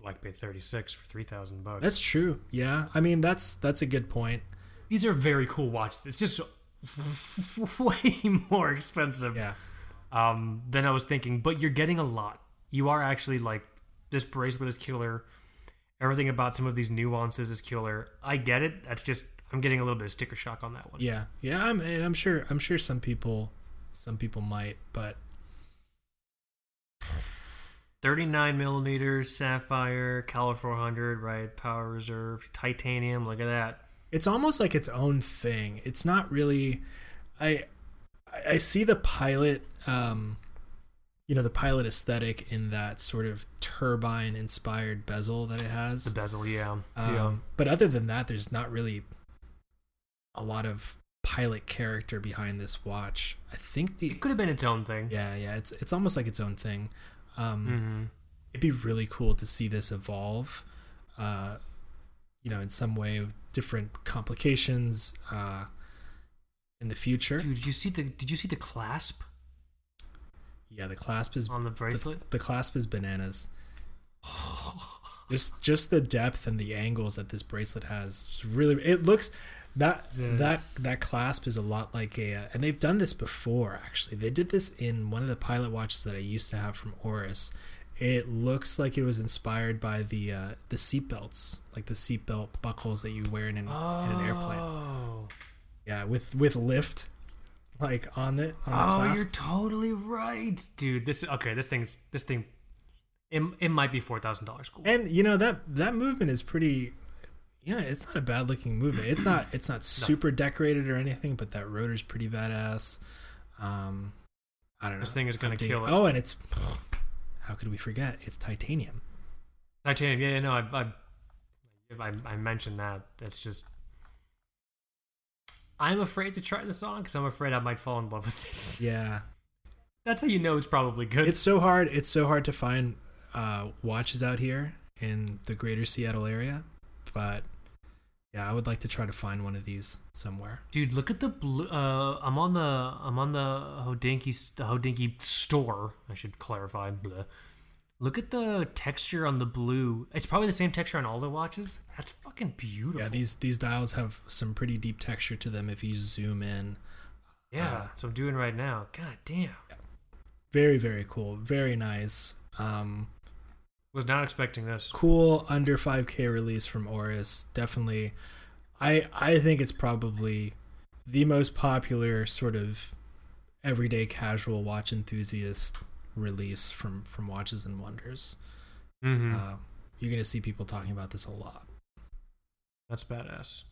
Black Bay thirty six for three thousand bucks. That's true. Yeah, I mean that's that's a good point. These are very cool watches. It's just way more expensive Yeah, um, than I was thinking. But you're getting a lot. You are actually like this bracelet is killer. Everything about some of these nuances is killer. I get it. That's just I'm getting a little bit of sticker shock on that one. yeah, yeah. I'm and I'm sure I'm sure some people some people might, but 39 millimeters sapphire, Caliber 400, right? Power reserve, titanium. Look at that. it's almost like its own thing. It's not really. I I see the pilot, um, you know, the pilot aesthetic in that sort of turbine inspired bezel that it has. The bezel, yeah. Um, yeah. But other than that, there's not really a lot of pilot character behind this watch. I think the It could have been its own thing. yeah yeah it's it's almost like its own thing. Um, hmm It'd be really cool to see this evolve. Uh, you know, in some way, with different complications uh, in the future. Dude, did you see the did you see the clasp Yeah, the clasp is on the the, bracelet? the clasp is bananas. just just the depth and the angles that this bracelet has is really it looks that that that clasp is a lot like a uh, and they've done this before actually they did this in one of the pilot watches that i used to have from oris it looks like it was inspired by the uh the seat belts like the seatbelt buckles that you wear in an, in an airplane Oh, yeah with with lift like on it on the oh clasp. you're totally right, dude. This okay. This thing's this thing. It, it might be four thousand dollars cool. and you know that that movement is pretty yeah it's not a bad looking movie. it's not it's not super decorated or anything but that rotor's pretty badass um i don't know This thing is gonna I'm kill it. oh and it's how could we forget it's titanium Titanium. Yeah, yeah, no, I, I, I, I mentioned that. It's just. I'm afraid to try this on because I'm afraid I might fall in love with this. yeah That's how you know it's probably good. it's so hard it's so hard to find uh watches out here in the greater seattle area but yeah i would like to try to find one of these somewhere Dude, look at the blue. Uh, I'm on the I'm on the Hodinkee the Hodinkee store. I should clarify. Blah. Look at the texture on the blue. It's probably the same texture on all the watches. That's fucking beautiful. yeah these these dials have some pretty deep texture to them if you zoom in Yeah, uh, so I'm doing right now. God damn. very very cool very nice um Was not expecting this. cool under 5k release from Oris definitely i i think it's probably the most popular sort of everyday casual watch enthusiast release from from watches and wonders Mm-hmm. uh, you're gonna see people talking about this a lot That's badass.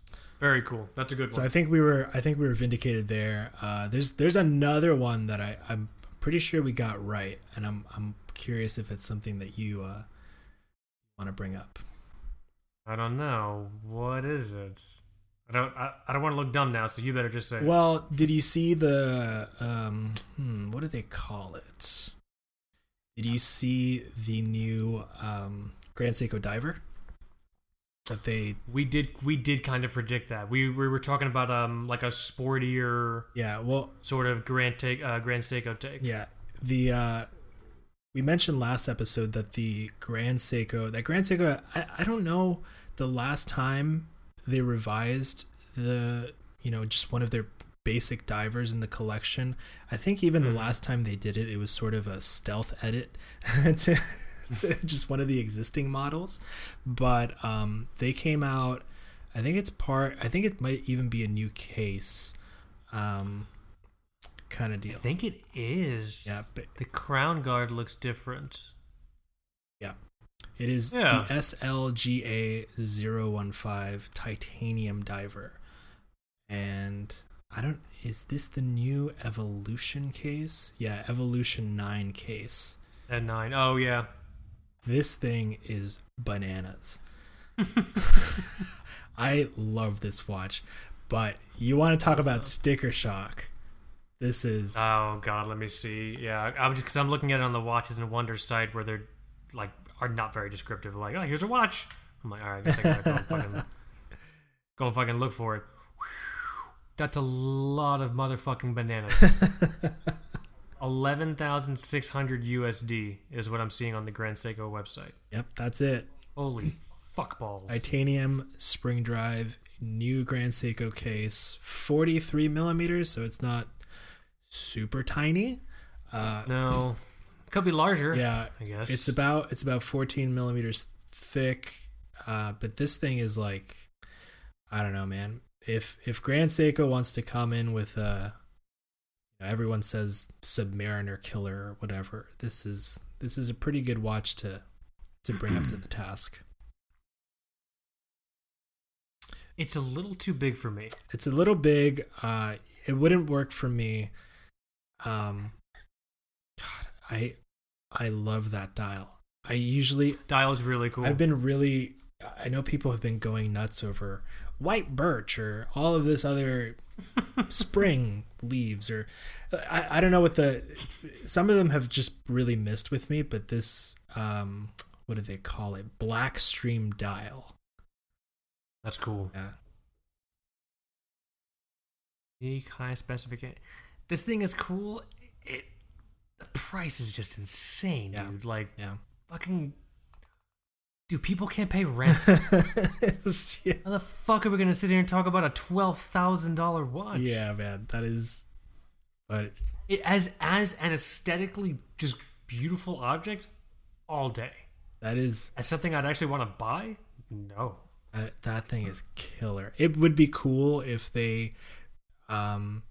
Very cool. That's a good so one. So I think we were i think we were vindicated there uh there's there's another one that i i'm pretty sure we got right and i'm i'm curious if it's something that you uh want to bring up I don't know. What is it? I don't. I, I don't want to look dumb now, so you better just say. Well, did you see the um hmm, what do they call it? Did you see the new um Grand Seiko diver? That they We did. We did kind of predict that. We, we were talking about um like a sportier yeah, well sort of Grand take uh, Grand Seiko take. yeah, the uh we mentioned last episode that the Grand Seiko that Grand Seiko I, I don't know the last time they revised the you know just one of their basic divers in the collection. I think even the Mhm. last time they did it, it was sort of a stealth edit to, to just one of the existing models. But um, they came out. I think it's part. I think it might even be a new case, um, kind of deal. I think it is. Yeah, but The crown guard looks different. Yeah. It is Yeah. the SLGA 015 titanium diver. And I don't is this the new Evolution case? Yeah, Evolution 9 case. And nine. Oh yeah. This thing is bananas. I love this watch, but you want to talk about sticker shock. This is Oh god, let me see. Yeah, I'm just because I'm looking at it on the Watches and Wonders site where they're like are not very descriptive. Like, oh, here's a watch. I'm like, all right, I guess I gotta go and fucking go and fucking look for it. That's a lot of motherfucking bananas. Eleven thousand six hundred USD is what I'm seeing on the Grand Seiko website. Yep, that's it. Holy fuck balls! titanium spring drive new grand seiko case 43 millimeters so it's not super tiny. Uh no, could be larger. yeah I guess. it's about it's about 14 millimeters thick. Uh but this thing is like i don't know man. If if grand seiko wants to come in with a you know, everyone says submariner killer or whatever this is this is a pretty good watch to to bring up to the task. It's a little too big for me. it's a little big. Uh it wouldn't work for me um god i i love that dial i usually Dial is really cool. i've been really i know people have been going nuts over white birch or all of this other spring leaves or I, I don't know what the some of them have just really missed with me but this um what do they call it black stream dial That's cool. yeah Unique high specification. This thing is cool. It the price is just insane, Yeah. dude. Like yeah fucking Dude, people can't pay rent. yeah. How the fuck are we gonna sit here and talk about a twelve thousand dollar watch? yeah, man, that is. But It, as as an aesthetically just beautiful object, all day. that is As something I'd actually want to buy, no. that, that thing is killer. It would be cool if they, um,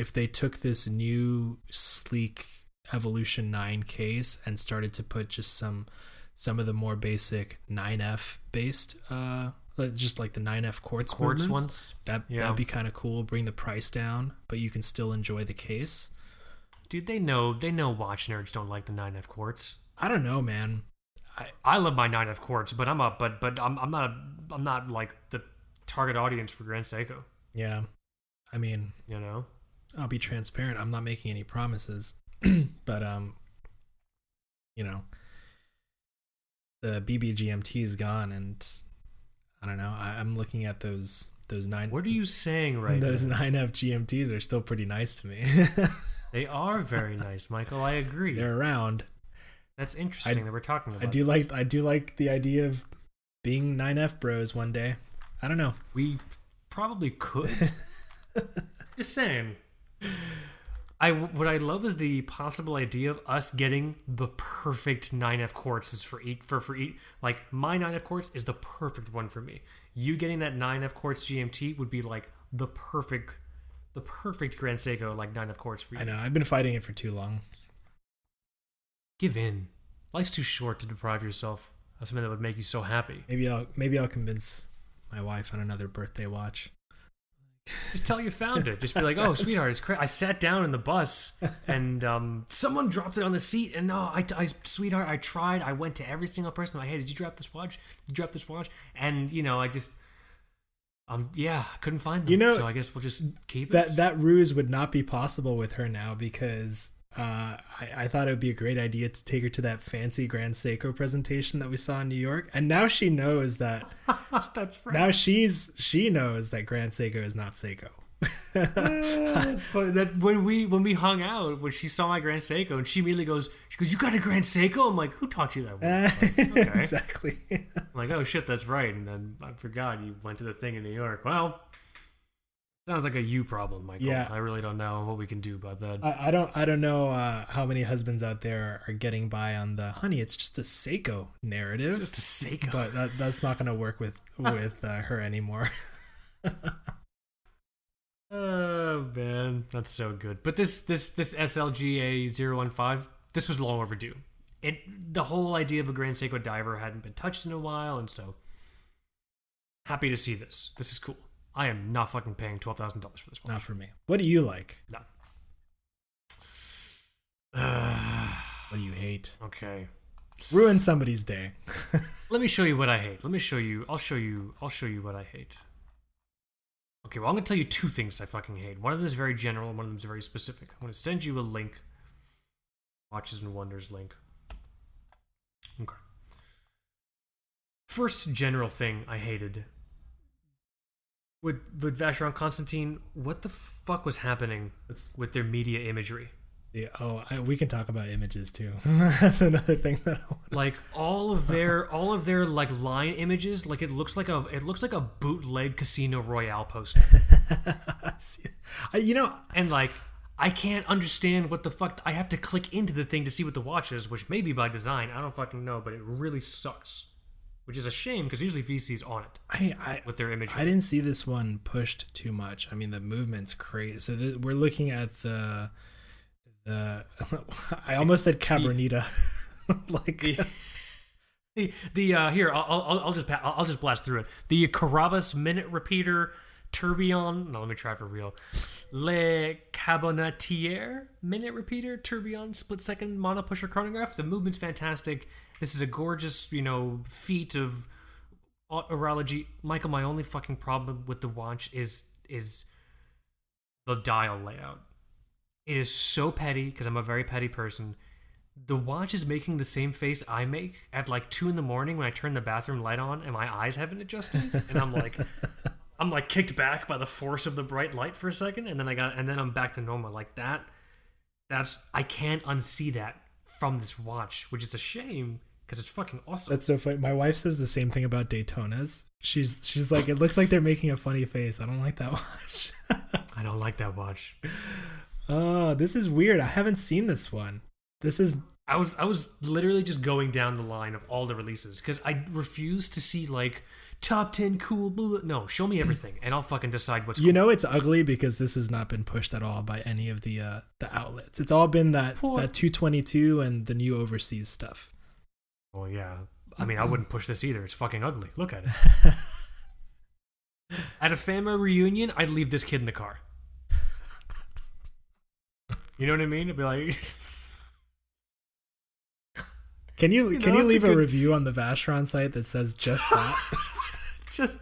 if they took this new sleek Evolution Nine case and started to put just some, some of the more basic 9F based, uh, just like the 9F quartz Quartz ones, That Yeah. that'd be kind of cool. Bring the price down, but you can still enjoy the case. dude. They know they know watch nerds don't like the 9F quartz. I don't know, man. I love my 9F quartz, but I'm a but but I'm I'm not a, I'm not like the target audience for Grand Seiko. Yeah, I mean, You know, I'll be transparent. I'm not making any promises, but um, you know, the BBGMT is gone, and I don't know. I, I'm looking at those those nine. what are you saying right Those now? nine F GMTs are still pretty nice to me. They are very nice, Michael. I agree. They're around. That's interesting I- that we're talking about. I do this. like. I do like the idea of being nine F bros one day. I don't know. We probably could. Just saying. I what I love is the possible idea of us getting the perfect 9F quartzes for each for for each like my 9F quartz is the perfect one for me. You getting that 9F quartz GMT would be like the perfect the perfect Grand Seiko like 9F quartz for you. I know. I've been fighting it for too long. Give in. Life's too short to deprive yourself of something that would make you so happy. Maybe I'll. Maybe I'll convince my wife on another birthday watch. Just tell you found it. Just be like, "Oh, sweetheart, it's crazy." I sat down in the bus, and um, someone dropped it on the seat. And no, I, I, sweetheart, I tried. I went to every single person. Like, hey, did you drop this watch? Did you drop this watch? And you know, I just, um, yeah, I couldn't find them. You know, so I guess we'll just keep it. that that ruse would not be possible with her now because uh, I, I thought it would be a great idea to take her to that fancy Grand Seiko presentation that we saw in New York, and now she knows that. That's right. now she's she knows that Grand Seiko is not Seiko. Funny. That when we when we hung out, when she saw my Grand Seiko, and she immediately goes, "She goes, you got a Grand Seiko?" I'm like, "Who taught you that?" One? okay. exactly. I'm like, "Oh shit, that's right." And then I forgot you went to the thing in New York. Well, sounds like a you problem, Michael. Yeah. I really don't know what we can do about that. I, I don't I don't know uh, how many husbands out there are getting by on the honey. It's just a Seiko narrative, it's just a Seiko. but that, that's not going to work with with uh, her anymore. Oh man, that's so good. But this this this SLGA 015, this was long overdue. It the whole idea of a Grand Seiko diver hadn't been touched in a while, and so happy to see this. This is cool. I am not fucking paying twelve thousand dollars for this watch. not for me. What do you like? No. What do you hate? okay. Ruin somebody's day. Let me show you what I hate. Let me show you. I'll show you. I'll show you what I hate. Okay, well, I'm gonna tell you two things I fucking hate. One of them is very general, and one of them is very specific. I'm gonna send you a link. Watches and Wonders link. Okay. First general thing I hated with with Vacheron Constantine. What the fuck was happening That's with their media imagery? the oh, I, we can talk about images too. That's another thing that I want. like all of their all of their like line images like it looks like a it looks like a bootleg casino royale poster you know, and like i can't understand what the fuck i have to click into the thing to see what the watch is which may be by design i don't fucking know but it really sucks which is a shame because usually vc's on it I I, with their imagery I didn't see this one pushed too much. I mean, the movement's crazy. So th- we're looking at the the. I almost said Cabronita. like the the, the uh here I'll, I'll I'll just I'll I'll just blast through it. The Carabas minute repeater tourbillon. No, let me try for real. Le Cabonetier minute repeater tourbillon split second mono pusher chronograph. The movement's fantastic. This is a gorgeous you know feat of horology. Michael, my only fucking problem with the watch is is the dial layout. It is so petty because I'm a very petty person the watch is making the same face I make at like two in the morning when I turn the bathroom light on and my eyes haven't adjusted, and I'm like, I'm like kicked back by the force of the bright light for a second, and then I got, and then I'm back to normal. Like that, that's I can't unsee that from this watch, which is a shame because it's fucking awesome. That's so funny. My wife says the same thing about Daytonas. She's she's like, it looks like they're making a funny face. I don't like that watch. I don't like that watch. oh, this is weird. I haven't seen this one. This is I was I was literally just going down the line of all the releases because I refuse to see like top ten cool. Blah, blah. No, show me everything, and I'll fucking decide what's. you cool. know it's ugly because this has not been pushed at all by any of the uh the outlets. It's all been that Poor- that 222 and the new overseas stuff. Well, yeah. I mean, I wouldn't push this either. It's fucking ugly. Look at it. At a family reunion, I'd leave this kid in the car. You know what I mean? I'd be like, Can you, You can know, you leave a, good- review on the Vacheron site that says just that? just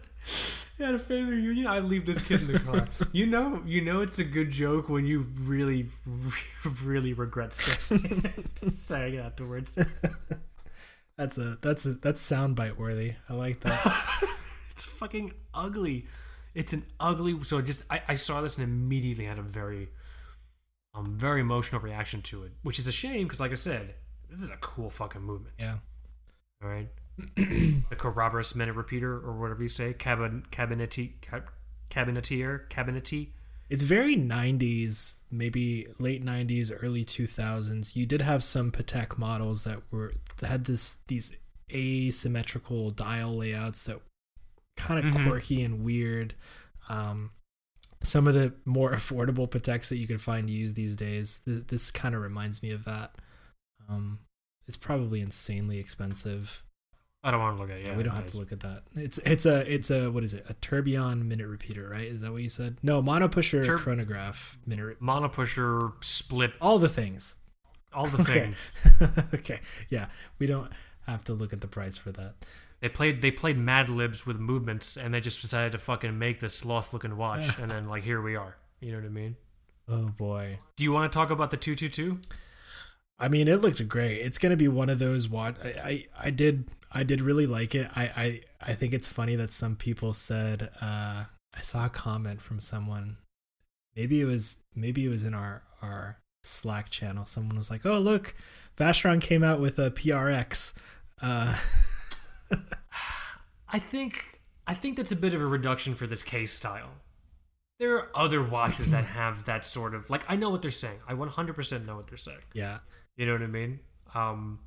at a family reunion, I leave this kid in the car. You know, you know, it's a good joke when you really, really regret saying saying it afterwards. That's a that's a that's soundbite worthy. I like that. it's fucking ugly. It's an ugly. So just I, I saw this and immediately had a very, um, very emotional reaction to it, which is a shame because, like I said, this is a cool fucking movement. yeah. All right, the Corroborous minute repeater or whatever you say, cabin cabineti cab, cabinetier cabinety. It's very 90s, maybe late 90s, early 2000s. You did have some Patek models that were that had this these asymmetrical dial layouts that kind of Mhm. quirky and weird. Um, some of the more affordable Pateks that you can find used these days. Th- this kind of reminds me of that. Um, it's probably insanely expensive. I don't want to look at it. Yeah, Yeah, we don't have to look at that. It's it's a it's a what is it? A tourbillon minute repeater, right? Is that what you said? No, monopusher Tur- chronograph minute. Re- Mono pusher split all the things. all the Okay. things. okay, yeah, we don't have to look at the price for that. They played they played Mad Libs with movements, and they just decided to fucking make this sloth looking watch, and then like here we are. You know what I mean? Oh boy. Do you want to talk about the two two two? I mean, it looks great. It's gonna be one of those watch. I, I, I did I did really like it. I, I I think it's funny that some people said. Uh, I saw a comment from someone. Maybe it was maybe it was in our our Slack channel. Someone was like, "Oh look, Vacheron came out with a PRX." Uh, I think I think that's a bit of a reduction for this case style. There are other watches that have that sort of like I know what they're saying. I 100% know what they're saying. yeah, You know what I mean? Um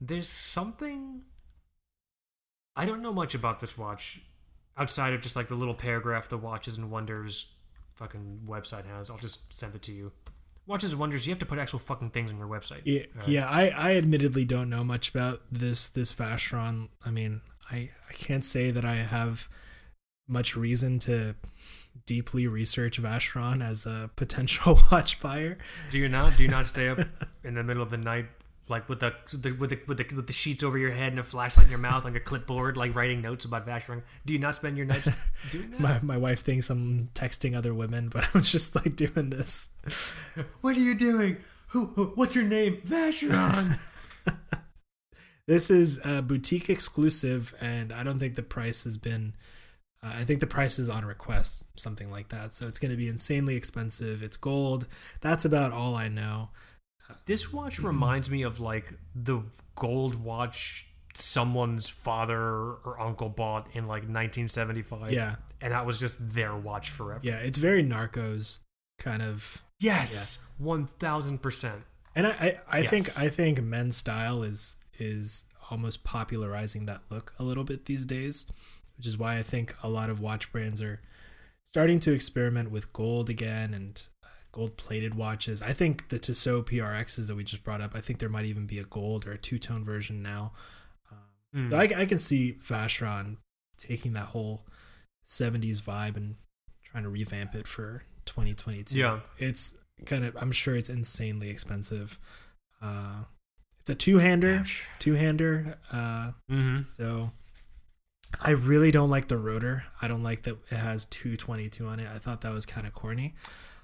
There's something I don't know much about this watch outside of just like the little paragraph the Watches and Wonders fucking website has. I'll just send it to you. Watches and Wonders, you have to put actual fucking things on your website. yeah, Alright. yeah. I, I admittedly don't know much about this this Vacheron. I mean, I I can't say that I have much reason to deeply research Vacheron as a potential watch buyer. Do you not? Do you not stay up in the middle of the night, like with the, the with the with the with the sheets over your head and a flashlight in your mouth, like a clipboard, like writing notes about Vacheron? Do you not spend your nights doing that? My my wife thinks I'm texting other women, but I'm just like doing this. what are you doing? Who? who- What's your name? Vacheron. This is a boutique exclusive, and I don't think the price has been. Uh, I think the price is on request, something like that. So it's going to be insanely expensive. It's gold. That's about all I know. This watch reminds me of like the gold watch someone's father or uncle bought in like 1975. Yeah, and that was just their watch forever. yeah. It's very Narcos kind of. Yes, one thousand percent. And I, I, I Yes. think I think men's style is is almost popularizing that look a little bit these days, which is why I think a lot of watch brands are starting to experiment with gold again and gold plated watches. I think the Tissot PRXs that we just brought up, I think there might even be a gold or a two tone version now. Um, Mm. so I, I can see Vacheron taking that whole 70s vibe and trying to revamp it for 2022. Yeah. It's kind of, I'm sure it's insanely expensive. Uh, it's a two hander, two hander. Uh, Mm-hmm. so I really don't like the rotor. I don't like that it has 222 on it. I thought that was kind of corny.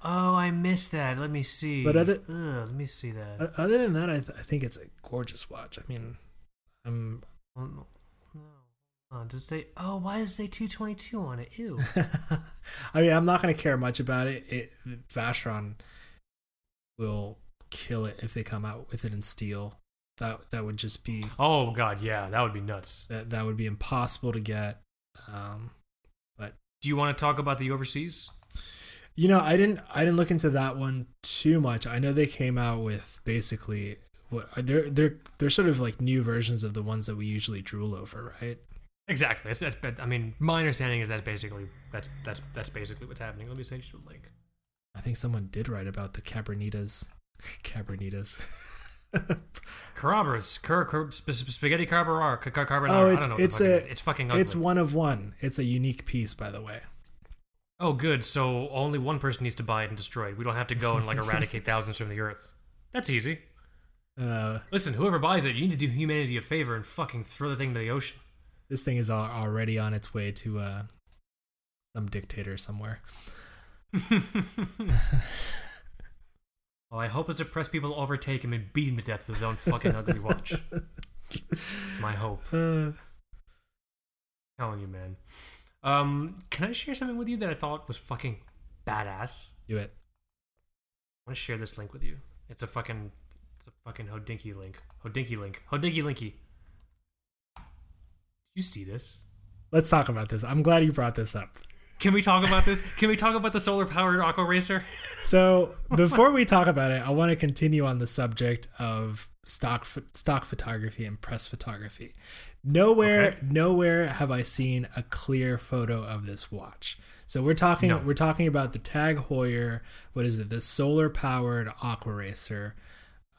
Oh, I missed that. Let me see. But other- Ugh, let me see that. Other than that, I, th- I think it's a gorgeous watch. I mean, I'm Oh, no. no. Oh, does say? Oh, why does it say two twenty two on it? Ew. I mean, I'm not gonna care much about it. It Vacheron will kill it if they come out with it in steel. That that would just be Oh god, yeah, that would be nuts. that that would be impossible to get. Um, but Do you want to talk about the overseas? You know, I didn't I didn't look into that one too much. I know they came out with basically what they're they're they're sort of like new versions of the ones that we usually drool over, right? Exactly. That's, that's but, I mean, my understanding is that's basically that's that's that's basically what's happening. Let me send you the link. I think someone did write about the Cabernitas. Cabernitas. Carabras, car, car, sp- sp- spaghetti carbonara, car, car, carbonara. Oh, I it's don't know. It's a it's fucking ugly. it's one of one. It's a unique piece, by the way. Oh, good. So only one person needs to buy it and destroy it. We don't have to go and like eradicate thousands from the earth. That's easy. Uh, Listen, whoever buys it, you need to do humanity a favor and fucking throw the thing into the ocean. this thing is already on its way to uh, some dictator somewhere. well, I hope his oppressed people overtake him and beat him to death with his own fucking ugly watch. My hope. Uh, telling you, man. Um, can I share something with you that I thought was fucking badass? do it. I want to share this link with you. It's a fucking, it's a fucking Hodinkee link. Hodinkee link. Hodinkee linky. You see this? Let's talk about this. I'm glad you brought this up. Can we talk about this? Can we talk about the solar powered aqua racer? So before we talk about it, I want to continue on the subject of stock stock photography and press photography. Nowhere, Okay. nowhere have I seen a clear photo of this watch. So we're talking, No. we're talking about the Tag Heuer. What is it? The solar powered Aqua Racer.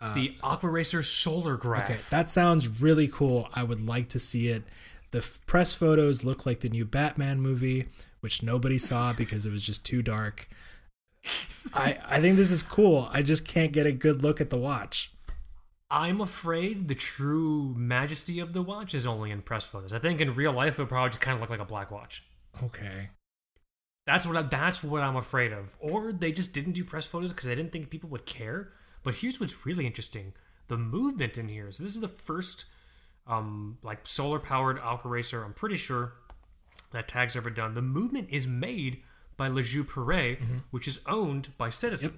It's uh, the aqua racer solar graph. Okay, that sounds really cool. I would like to see it. The f- press photos look like the new Batman movie, which nobody saw because it was just too dark. I I think this is cool. I just can't get a good look at the watch. I'm afraid the true majesty of the watch is only in press photos. I think in real life it would probably just kind of look like a black watch. Okay. That's what I, that's what I'm afraid of. Or they just didn't do press photos because they didn't think people would care. But here's what's really interesting: the movement in here. So this is the first, um, like solar powered Aqua Racer. I'm pretty sure that tag's ever done. The movement is made by La Joux-Perret, which is owned by Citizen.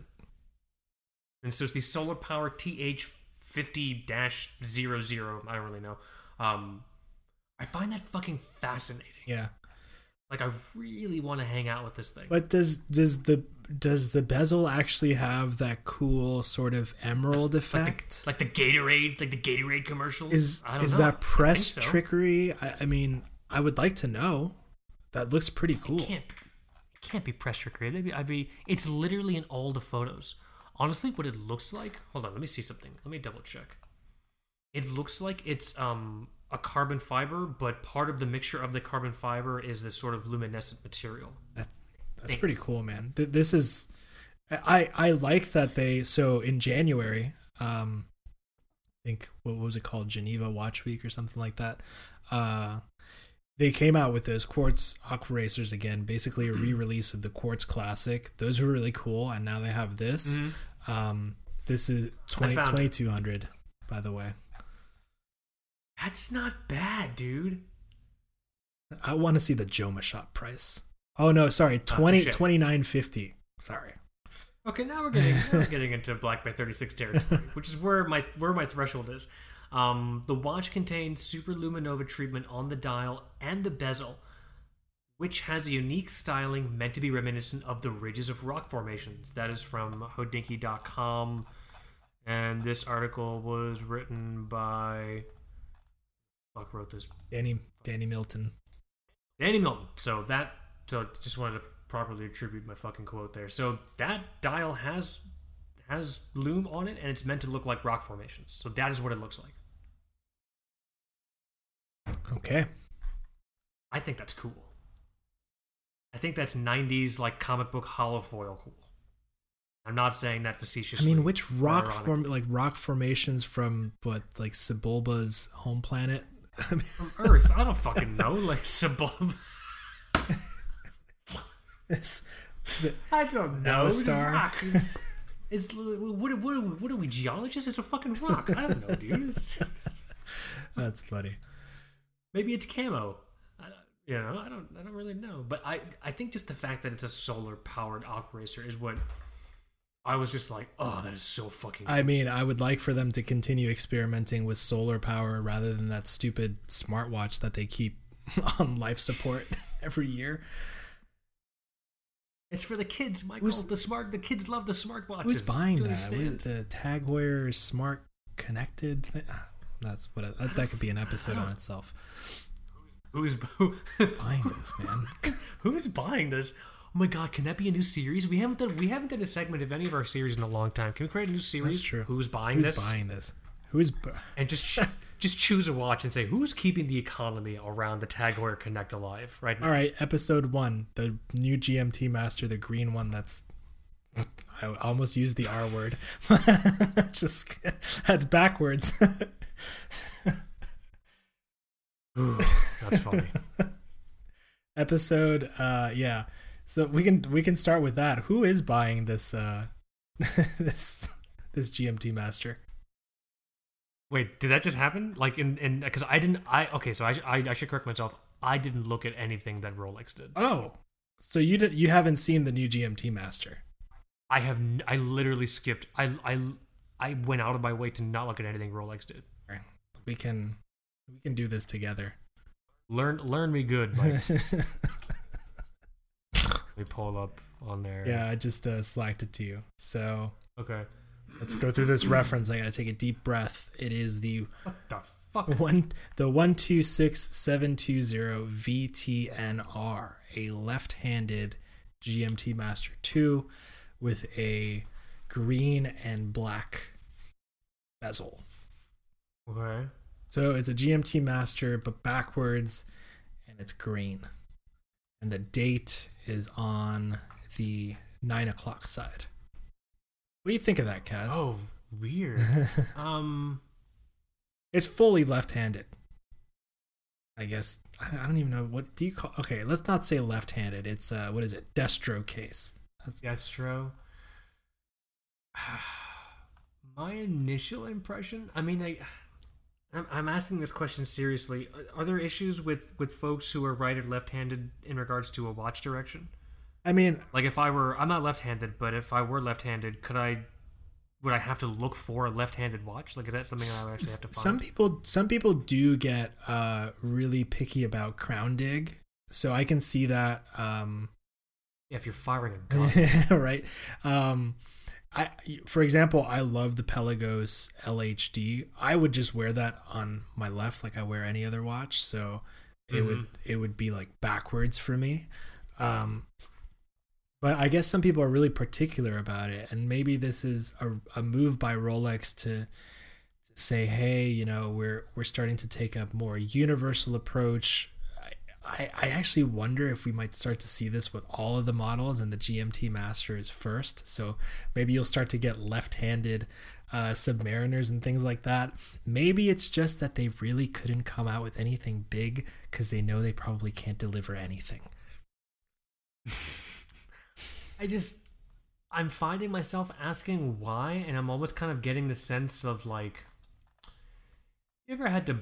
And so it's the solar power TH fifty 00 I don't really know. Um, I find that fucking fascinating. Yeah. Like I really want to hang out with this thing. But does does the does the bezel actually have that cool sort of emerald effect? like the Gatorade, like the Gatorade commercials. is I don't is know. that press think so. trickery? I, I mean, I would like to know. That looks pretty cool. Can't it can't be press trickery. Be, I'd be. It's literally in all the photos. Honestly, what it looks like. Hold on, let me see something. Let me double check. It looks like it's um a carbon fiber, but part of the mixture of the carbon fiber is this sort of luminescent material. That, that's pretty cool, man. Th- This is, I I like that they. So in January, um, I think what was it called, Geneva Watch Week or something like that. Uh, they came out with those quartz aqua racers again, basically a re-release of the quartz classic. Those were really cool, and now they have this. Um, this is 20, found it. 2200 by the way. That's not bad, dude. I want to see the Jomashop price. Oh no, sorry, 20 shit. 2950. Sorry. Okay, now we're getting now we're getting into Black Bay 36 territory, which is where my where my threshold is. Um, the watch contains super luminova treatment on the dial and the bezel, which has a unique styling meant to be reminiscent of the ridges of rock formations. That is from Hodinkee.com, and this article was written by fuck wrote this Danny Danny Milton. Danny Milton. So that so just wanted to properly attribute my fucking quote there. So that dial has has loom on it and it's meant to look like rock formations. So that is what it looks like. Okay. I think that's cool. I think that's 90s like comic book hollow foil cool. I'm not saying that facetiously. I mean, which rock form like rock formations from what like Sebulba's home planet? I mean, from Earth? I don't fucking know. Like it's, is I don't know. It's rock. It's, it's what, what, are we, what are we geologists? It's a fucking rock. I don't know, dude. That's funny. maybe it's camo. I, you know, I don't, I don't really know. But I, I think just the fact that it's a solar powered aqua racer is what I was just like, oh, that is so fucking. I mean, I would like for them to continue experimenting with solar power rather than that stupid smartwatch that they keep on life support every year. It's for the kids, Michael. Who's- the smart, the kids love the smartwatches. Who's buying that? understand? The Tag Heuer smart connected. Thing? Ah, That's what that, that could be an episode on itself. Who's who, Buying this, man. who's buying this? Oh my god, can that be a new series? We haven't done we haven't done a segment of any of our series in a long time. Can we create a new series? That's true. Who's buying this? Who's this? buying this? Who's bu- and just just choose a watch and say who's keeping the economy around the Tag Heuer Connect alive right now. All right, episode one, the new GMT master, the green one. That's I almost used the R word. Just that's backwards. That's funny. episode, uh, yeah. So we can we can start with that. Who is buying this uh this this GMT master? Wait, did that just happen? Like in in because I didn't I okay so I, I I should correct myself. I didn't look at anything that Rolex did. Oh, so you did you haven't seen the new GMT master? I have n- I literally skipped. I I I went out of my way to not look at anything Rolex did. We can we can do this together. Learn learn me good. Mike. Me pull up on there. yeah, I just uh, slacked it to you. So Okay. let's go through this reference. I gotta take a deep breath. It is the What the fuck? one the one two six seven two zero VTNR, a left-handed GMT Master Two with a green and black bezel. Okay. So it's a GMT Master, but backwards, and it's green. And the date is on the nine o'clock side. What do you think of that, Kaz? Oh, weird. um. it's fully left-handed. I guess I I don't even know what do you call. Okay, let's not say left-handed. It's uh, what is it? Destro case. That's Destro. My initial impression. I mean, I. I'm, I'm asking this question seriously. Are- Are there issues with with folks who are right or left-handed in regards to a watch direction? I mean, Like, if I were, I'm not left-handed, but if I were left-handed, could I? Would I have to look for a left-handed watch? Like, is that something I would actually have to find? some people some people do get uh really picky about crown dig, so I can see that. Um, Yeah, if you're firing a gun. right? Um, I, for example, I love the Pelagos LHD. I would just wear that on my left, like I wear any other watch. So it would Mhm. it would be like backwards for me. Um, but I guess some people are really particular about it, and maybe this is a, a move by Rolex to say, hey, you know, we're we're starting to take a more universal approach. I, I actually wonder if we might start to see this with all of the models and the GMT Masters first. So maybe you'll start to get left-handed uh, Submariners and things like that. Maybe it's just that they really couldn't come out with anything big because they know they probably can't deliver anything. I just I'm finding myself asking why, and I'm almost kind of getting the sense of like, you ever had to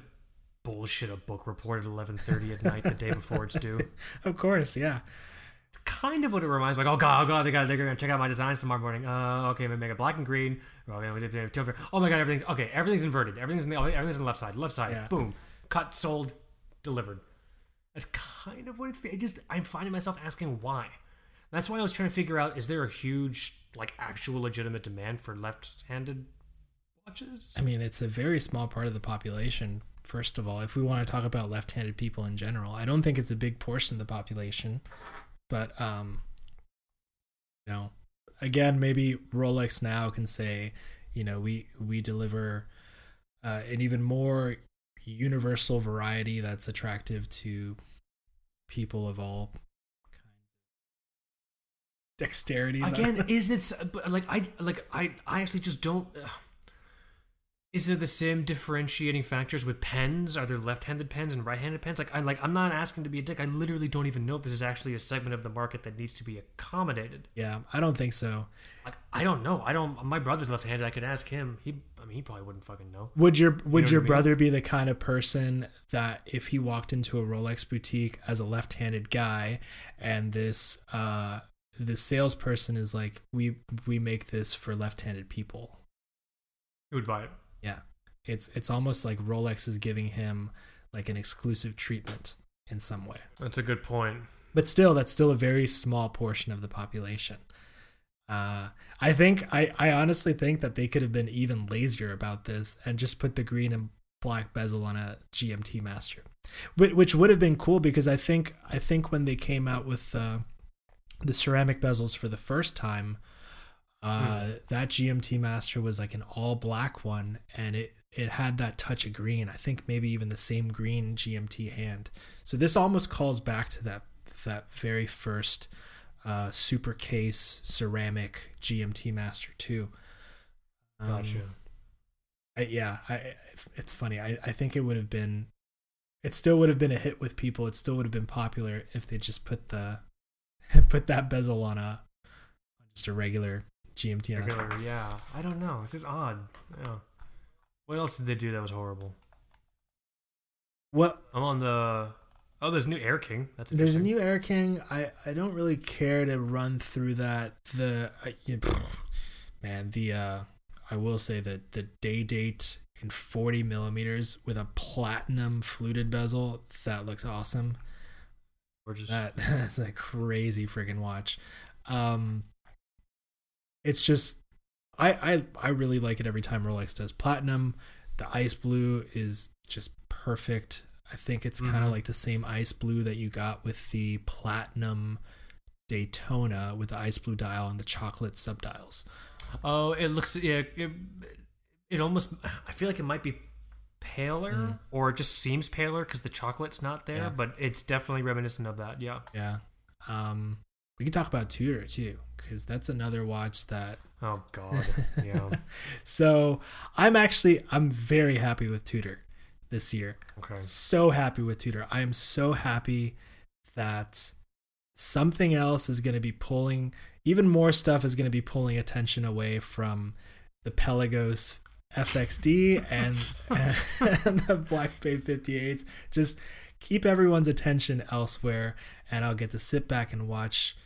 bullshit a book report at 11:30 at night the day before it's due? Of course, yeah. It's kind of what it reminds me. Like, oh god, oh god, they got they're gonna check out my designs tomorrow morning. Uh, okay, maybe make it black and green. Oh, yeah, we did- did- did- oh my god, everything's okay. Everything's inverted. Everything's in the everything's on the left side. Left side. Yeah. Boom. Cut. Sold. Delivered. That's kind of what it. fe- It just I'm finding myself asking why. That's why I was trying to figure out: is there a huge, like, actual legitimate demand for left-handed watches? I mean, it's a very small part of the population. First of all, if we want to talk about left-handed people in general, I don't think it's a big portion of the population. But um, you know, again, maybe Rolex now can say, you know, we we deliver uh, an even more universal variety that's attractive to people of all kinds of dexterities. Again, is but, like I like I I actually just don't. Is there the same differentiating factors with pens? Are there left-handed pens and right-handed pens? Like I like I'm not asking to be a dick. I literally don't even know if this is actually a segment of the market that needs to be accommodated. yeah, I don't think so. Like I don't know. I don't. My brother's left-handed. I could ask him. He. I mean, he probably wouldn't fucking know. Would your would know your I mean? brother be the kind of person that if he walked into a Rolex boutique as a left-handed guy and this uh the salesperson is like, we we make this for left-handed people. Who would buy it? Yeah, it's it's almost like Rolex is giving him like an exclusive treatment in some way. That's a good point. But still, that's still a very small portion of the population. Uh, I think I, I honestly think that they could have been even lazier about this and just put the green and black bezel on a GMT Master, which, which would have been cool because I think I think when they came out with uh, the ceramic bezels for the first time, uh, hmm. that GMT Master was like an all black one, and it it had that touch of green. I think maybe even the same green GMT hand. So this almost calls back to that that very first uh, super case ceramic GMT Master 2. Um, gotcha. I, yeah, I, it's funny. I, I think it would have been, it still would have been a hit with people. It still would have been popular if they just put the, put that bezel on a, just a regular GMT. Regular, yeah. I don't know. This is odd. Yeah. What else did they do that was horrible? What? I'm on the Oh, there's a new Air King. That's a there's a new Air King. I I don't really care to run through that. The uh, you know, man, the uh, I will say that the day date in 40 millimeters with a platinum fluted bezel that looks awesome. Gorgeous. That that's a crazy freaking watch. Um, it's just I I I really like it every time Rolex does platinum. The ice blue is just perfect. I think it's mm-hmm. kind of like the same ice blue that you got with the platinum Daytona with the ice blue dial and the chocolate subdials. Oh, it looks yeah. It, it almost I feel like it might be paler mm. or it just seems paler because the chocolate's not there, yeah. but it's definitely reminiscent of that. Yeah. Yeah. Um, we can talk about Tudor too because that's another watch that. Oh God. Yeah. so I'm actually I'm very happy with Tudor this year. Okay. So happy with Tudor. I am so happy that something else is going to be pulling, even more stuff is going to be pulling attention away from the Pelagos FXD and, and the Black Bay 58s. Just keep everyone's attention elsewhere, and I'll get to sit back and watch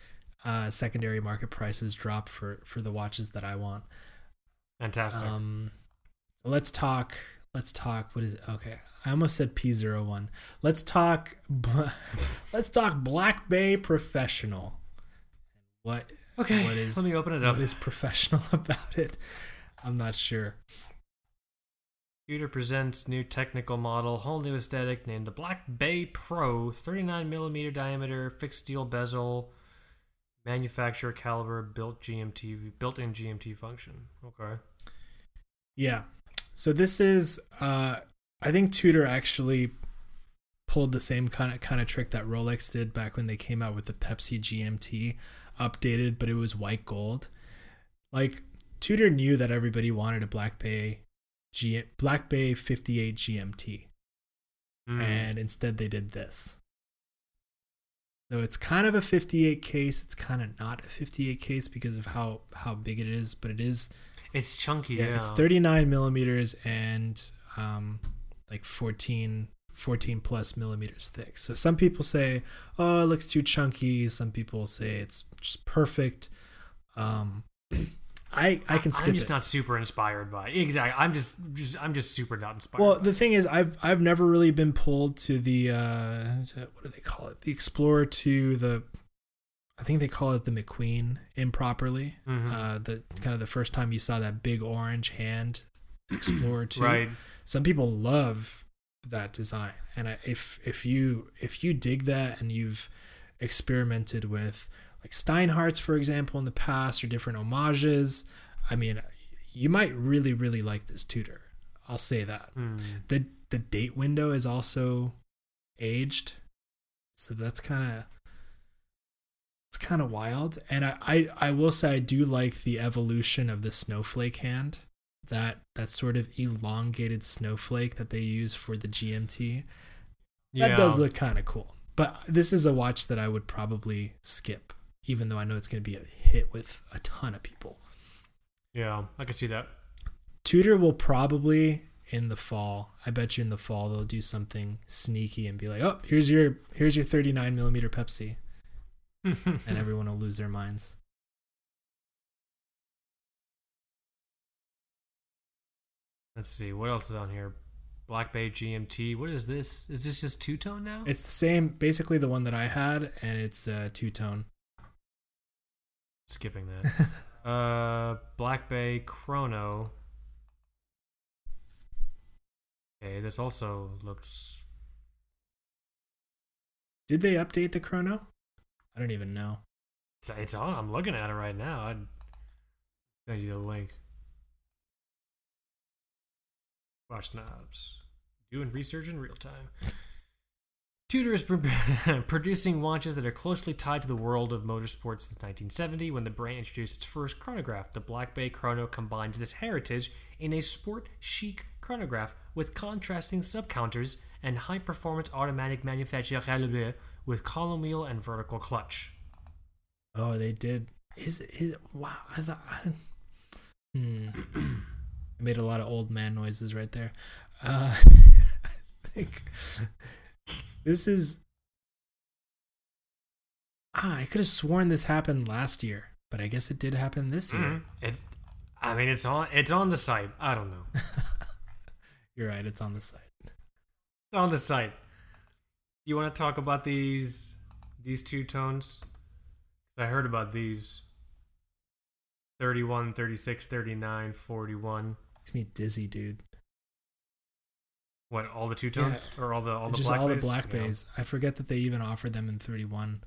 uh, secondary market prices drop for for the watches that I want. Fantastic. Um, let's talk let's talk what is it? Okay i almost said p01 let's talk let's talk black bay professional. What okay what is let me open it up. what is professional about it? I'm not sure Tudor presents new technical model, whole new aesthetic named the Black Bay Pro, 39 millimeter diameter, fixed steel bezel, manufacturer caliber, built GMT, built-in GMT function. Okay. Yeah, so this is, uh, I think Tudor actually pulled the same kind of kind of trick that Rolex did back when they came out with the Pepsi GMT updated, but it was white gold. Like Tudor knew that everybody wanted a Black Bay G Black Bay 58 GMT. Mm. And instead they did this. So it's kind of a 58 case. It's kind of not a 58 case because of how how big it is, but it is it's chunky. Yeah, yeah. it's 39 millimeters and um, like 14, 14 plus millimeters thick. So some people say, oh, it looks too chunky. Some people say it's just perfect. Um, I I can skip. I'm just it. not super inspired by it. exactly. I'm just, just I'm just super not inspired. Well, the thing is, I've I've never really been pulled to the uh, what do they call it? The Explorer to the I think they call it the McQueen improperly. Mm-hmm. Uh, the kind of the first time you saw that big orange hand Explorer two. right. Some people love that design, and I, if if you if you dig that and you've experimented with like Steinharts, for example, in the past or different homages, I mean, you might really really like this Tudor. I'll say that. Mm. the The date window is also aged, so that's kind of it's kind of wild. And I, I, I will say I do like the evolution of the snowflake hand. That that sort of elongated snowflake that they use for the GMT. Yeah. That does look kind of cool. But this is a watch that I would probably skip, even though I know it's going to be a hit with a ton of people. Yeah, I can see that. Tudor will probably in the fall. I bet you in the fall they'll do something sneaky and be like, "Oh, here's your here's your 39 millimeter Pepsi." and everyone will lose their minds. Let's see what else is on here. Black Bay GMT. What is this? Is this just two tone now? It's the same, basically the one that I had, and it's uh, two tone. Skipping that. uh, Black Bay Chrono. Okay, this also looks. Did they update the chrono? I don't even know. It's, it's on. I'm looking at it right now. I'd send you the link. Watch knobs. Doing research in real time. Tudor is producing watches that are closely tied to the world of motorsports since 1970 when the brand introduced its first chronograph. The Black Bay Chrono combines this heritage in a sport chic chronograph with contrasting subcounters and high performance automatic manufacture calibre with column wheel and vertical clutch. Oh, they did. Is is wow? I thought. I, hmm. I made a lot of old man noises right there. Uh, I think this is. Ah, I could have sworn this happened last year, but I guess it did happen this year. Mm, it's, I mean, it's on. It's on the site. I don't know. You're right. It's on the site. It's on the site. Do you want to talk about these these two tones? I heard about these. 31, 36, 39, 41. Makes me dizzy, dude. What all the two tones Yeah. or all the all the Just black all bays? the black Yeah. bays. I forget that they even offered them in 31.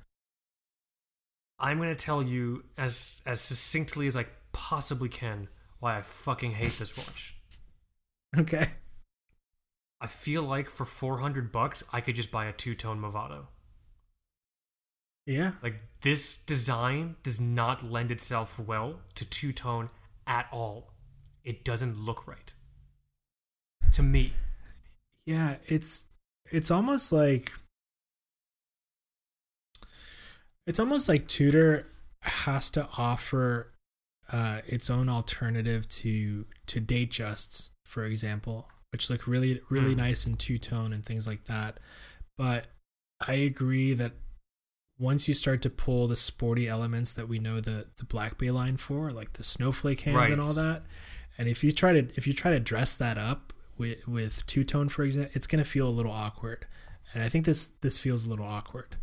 I'm gonna tell you as as succinctly as I possibly can why I fucking hate this watch. Okay. I feel like for 400 bucks I could just buy a two tone Movado. Yeah. Like this design does not lend itself well to two tone at all. It doesn't look right to me. Yeah, it's it's almost like it's almost like Tudor has to offer uh, its own alternative to to date justs, for example, which look really really Hmm. nice in two tone and things like that. But I agree that once you start to pull the sporty elements that we know the the Black Bay line for, like the snowflake hands and all that, and if you try to if you try to dress that up with with two tone, for example, it's gonna feel a little awkward. And I think this this feels a little awkward.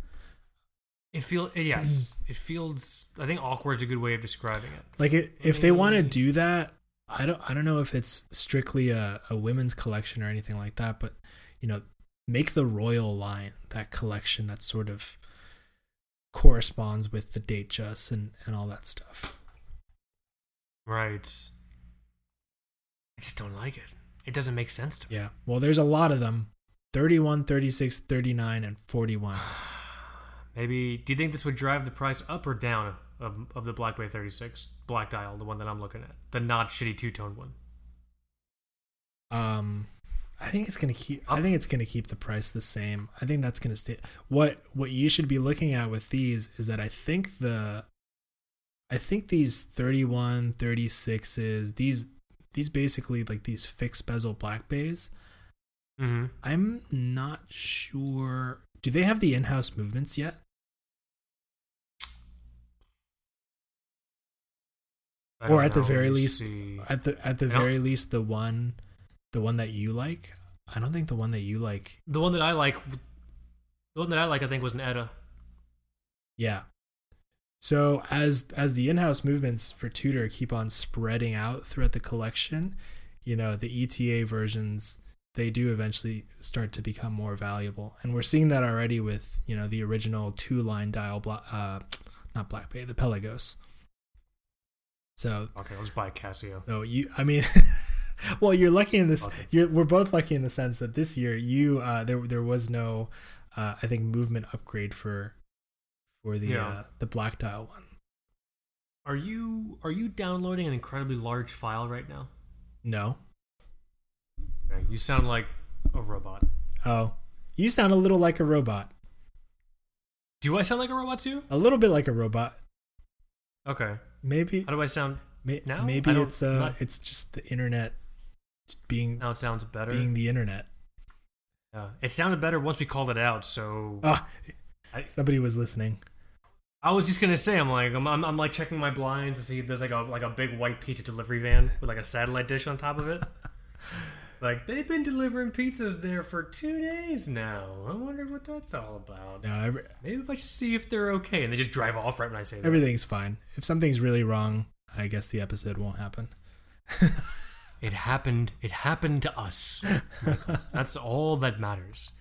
It feels yes, it feels. I think awkward is a good way of describing it. Like it, if they want to Mm. do that, I don't I don't know if it's strictly a, a women's collection or anything like that, but you know, make the royal line that collection that sort of corresponds with the date just and, and all that stuff. Right. I just don't like it. It doesn't make sense to me. Yeah. Well, there's a lot of them. 31, 36, 39 and 41. Maybe. Do you think this would drive the price up or down of, of the Black Bay 36 Black Dial, the one that I'm looking at, the not shitty two tone one? Um, I think it's gonna keep. I think it's gonna keep the price the same. I think that's gonna stay. What what you should be looking at with these is that I think the, I think these 31, 36s, these these basically like these fixed bezel black bays. Mm-hmm. I'm not sure. Do they have the in-house movements yet? Or at the very least- At the at the I very least, the one, the one that you like. I don't think the one that you like. the one that I like, the one that I like, I think was an ETA. Yeah. So as as the in-house movements for Tudor keep on spreading out throughout the collection, you know, the ETA versions they do eventually start to become more valuable. And we're seeing that already with, you know, the original two-line dial bla- uh not Black Bay, the Pelagos. So, Okay, I'll just buy a Casio. so you I mean well, you're lucky in this Okay. you're we're both lucky in the sense that this year you uh there there was no uh I think movement upgrade for for the Yeah. uh, the black dial one. Are you are you downloading an incredibly large file right now? No. You sound like a robot. Oh, you sound a little like a robot. Do I sound like a robot too? A little bit like a robot. Okay. Maybe. How do I sound may- now? Maybe it's uh, not- it's just the internet being now? It sounds better. being the internet. Yeah. It sounded better once we called it out. So Ah, I- somebody was listening. I was just gonna say, I'm like, I'm, I'm, I'm like checking my blinds to see if there's like a like a big white pizza delivery van with like a satellite dish on top of it. like they've been delivering pizzas there for two days now. I wonder what that's all about. No, every, Maybe if I should see if they're okay, and they just drive off right when I say that. everything's fine. If something's really wrong, I guess the episode won't happen. It happened. It happened to us. That's all that matters.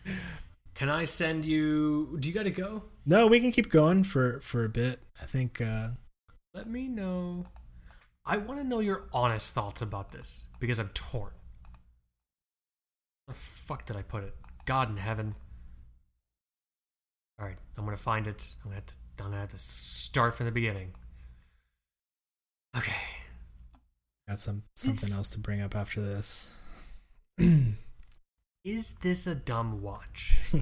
Can I send you? Do you got to go? No, we can keep going for for a bit. I think. uh Let me know. I want to know your honest thoughts about this because I'm torn. Where the fuck did I put it? God in heaven. All right, I'm gonna find it. I'm gonna have to. I'm gonna have to start from the beginning. Okay. Got some something It's- else to bring up after this. Is this a dumb watch?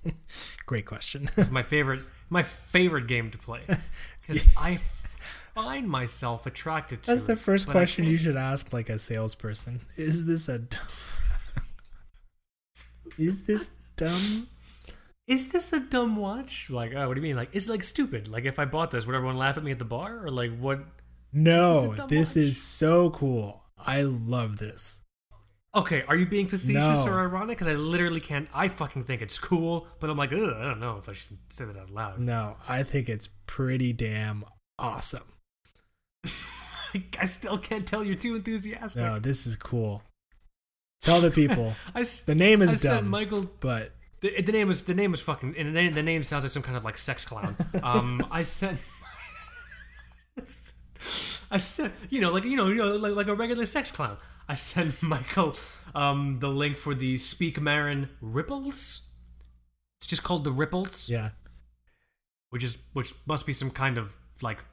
Great question. It's my favorite. My favorite game to play because I find myself attracted to. That's the first question you should ask like a salesperson. Is this a dumb Is this dumb? Is this a dumb watch? Like, oh, what do you mean? Like, is it like stupid? Like, if I bought this, would everyone laugh at me at the bar? Or like, what? No, dumb this watch? is so cool. I love this. Okay, are you being facetious No. or ironic? Because I literally can't. I fucking think it's cool, but I'm like, Ugh, I don't know if I should say that out loud. No, I think it's pretty damn awesome. I still can't tell you're too enthusiastic. No, this is cool. Tell the people. I, The name is sent dumb, Michael. but The, the name was the name was fucking. And the name, the name sounds like some kind of like sex clown. Um, I sent. I sent, you know, like you know, you know, like, like a regular sex clown. I sent Michael um, the link for the Speake-Marin Ripples. It's just called the Ripples, yeah. which is which must be some kind of like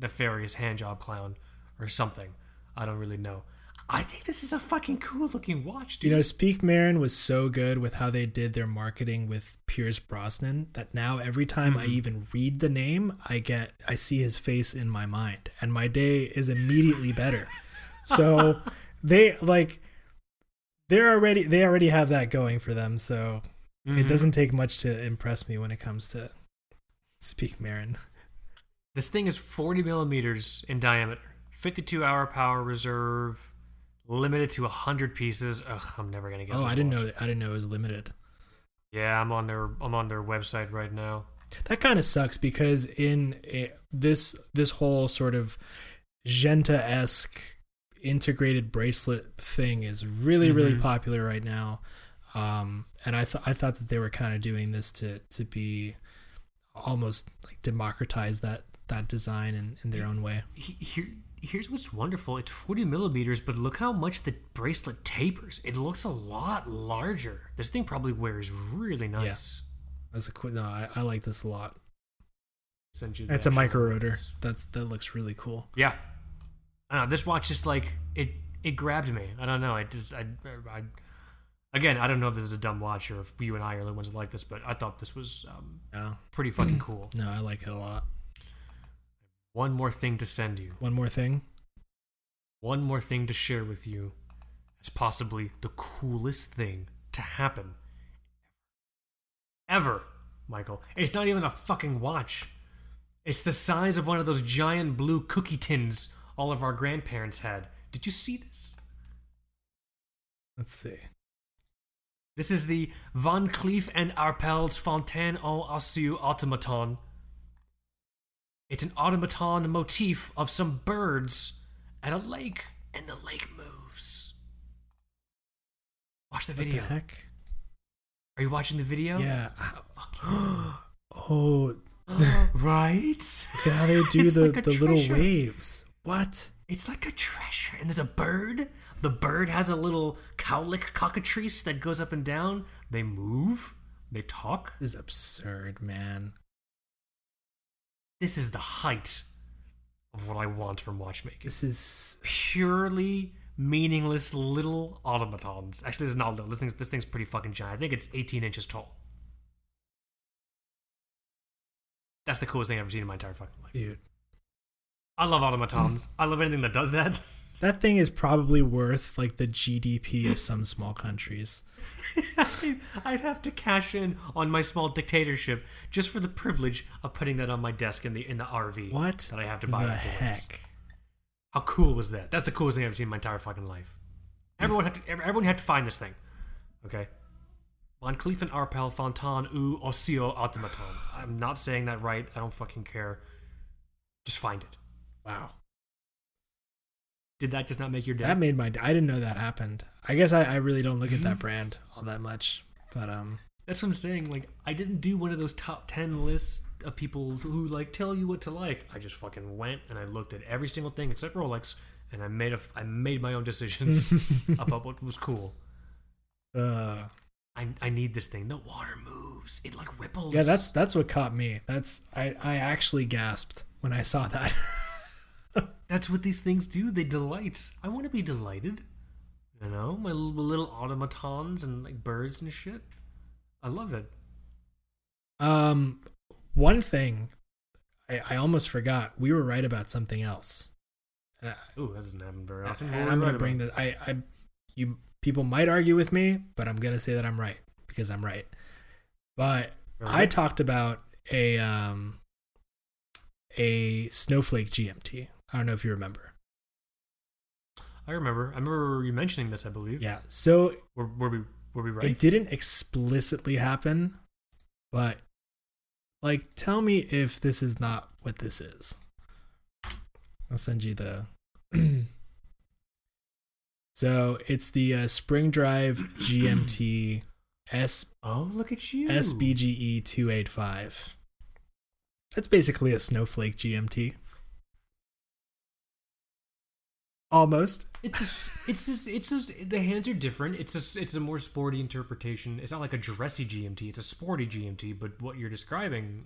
nefarious handjob clown or something. I don't really know. I think this is a fucking cool looking watch, dude. You know, Speake-Marin was so good with how they did their marketing with Pierce Brosnan that now every time I even read the name, I get I see his face in my mind and my day is immediately better. So they like they're already they already have that going for them, so Mhm. it doesn't take much to impress me when it comes to Speake-Marin. This thing is 40 millimeters in diameter, 52 hour power reserve, limited to 100 pieces. Ugh, I'm never gonna get. Oh, I didn't know I didn't know it was limited. Yeah, I'm on their I'm on their website right now. That kind of sucks because in a, this this whole sort of Genta esque integrated bracelet thing is really really Mhm. popular right now, um, and I thought I thought that they were kind of doing this to to be almost like democratize that that design in, in their own way. Here, here's what's wonderful. It's 40 millimeters, but look how much the bracelet tapers. It looks a lot larger. This thing probably wears really nice. That's a quick. No, I, I like this a lot. Send you It's a micro rotor. That's that looks really cool. Yeah. I don't know. This watch just like it. It grabbed me. I don't know. I just. I. I again, I don't know if this is a dumb watch or if you and I are the ones that like this, but I thought this was um, No, pretty fucking cool. no, I like it a lot. One more thing to send you. One more thing. One more thing to share with you as possibly the coolest thing to happen ever, Michael. It's not even a fucking watch. It's the size of one of those giant blue cookie tins all of our grandparents had. Did you see this? Let's see. This is the Van Cleef and Arpels Fontaine aux Oiseaux automaton. It's an automaton motif of some birds at a lake, and the lake moves. Watch the What video. the heck? Are you watching the video? Yeah. oh, oh. right? look at how they do It's the, like the little waves. What? It's like a treasure. And there's a bird. The bird has a little cowlick cockatrice that goes up and down. They move. They talk. This is absurd, man. This is the height of what I want from watchmaking. This is Purely meaningless little automatons. Actually, this is not little. This thing's, this thing's pretty fucking giant. I think it's 18 inches tall. That's the coolest thing I've ever seen in my entire fucking life. dude. I love automatons. I love anything that does that. That thing is probably worth like the GDP of some small countries. I'd have to cash in on my small dictatorship just for the privilege of putting that on my desk in the in the RV. What that I have to buy the afterwards. heck? How cool was that? That's the coolest thing I've seen in my entire fucking life. Everyone have to everyone have to find this thing. Okay. Von Cleef and Arpel Fontan u Osseo Automaton. I'm not saying that right. I don't fucking care. Just find it. Wow. Did that just not make your day? That made my. I didn't know that happened. I guess I, I really don't look at that brand all that much, but um, That's what I'm saying. Like, I didn't do one of those top 10 lists of people who, like, tell you what to like. I just fucking went and I looked at every single thing except Rolex and I made a, I made my own decisions about what was cool. uh, I, I need this thing. The water moves. It, like, ripples. yeah, that's that's what caught me. That's I I actually gasped when I saw that. That's what these things do. They delight. I want to be delighted. You know, my little, little automatons and, like, birds and shit. I love it. um, one thing I I almost forgot. We were right about something else. Ooh, that doesn't happen very often. and I'm gonna bring the I I you people might argue with me, but I'm gonna say that I'm right because I'm right. But I talked about a um a snowflake GMT. I don't know if you remember. I remember. I remember you mentioning this, I believe. Yeah. So Were, were we were we right? it didn't explicitly happen, but like tell me if this is not what this is. I'll send you the So it's the uh, Spring Drive GMT S Oh, look at you. SBGE 285. That's basically a snowflake GMT. Almost. It's just, it's just, it's just, the hands are different. It's a, it's a more sporty interpretation. It's not like a dressy GMT. It's a sporty GMT. But what you're describing,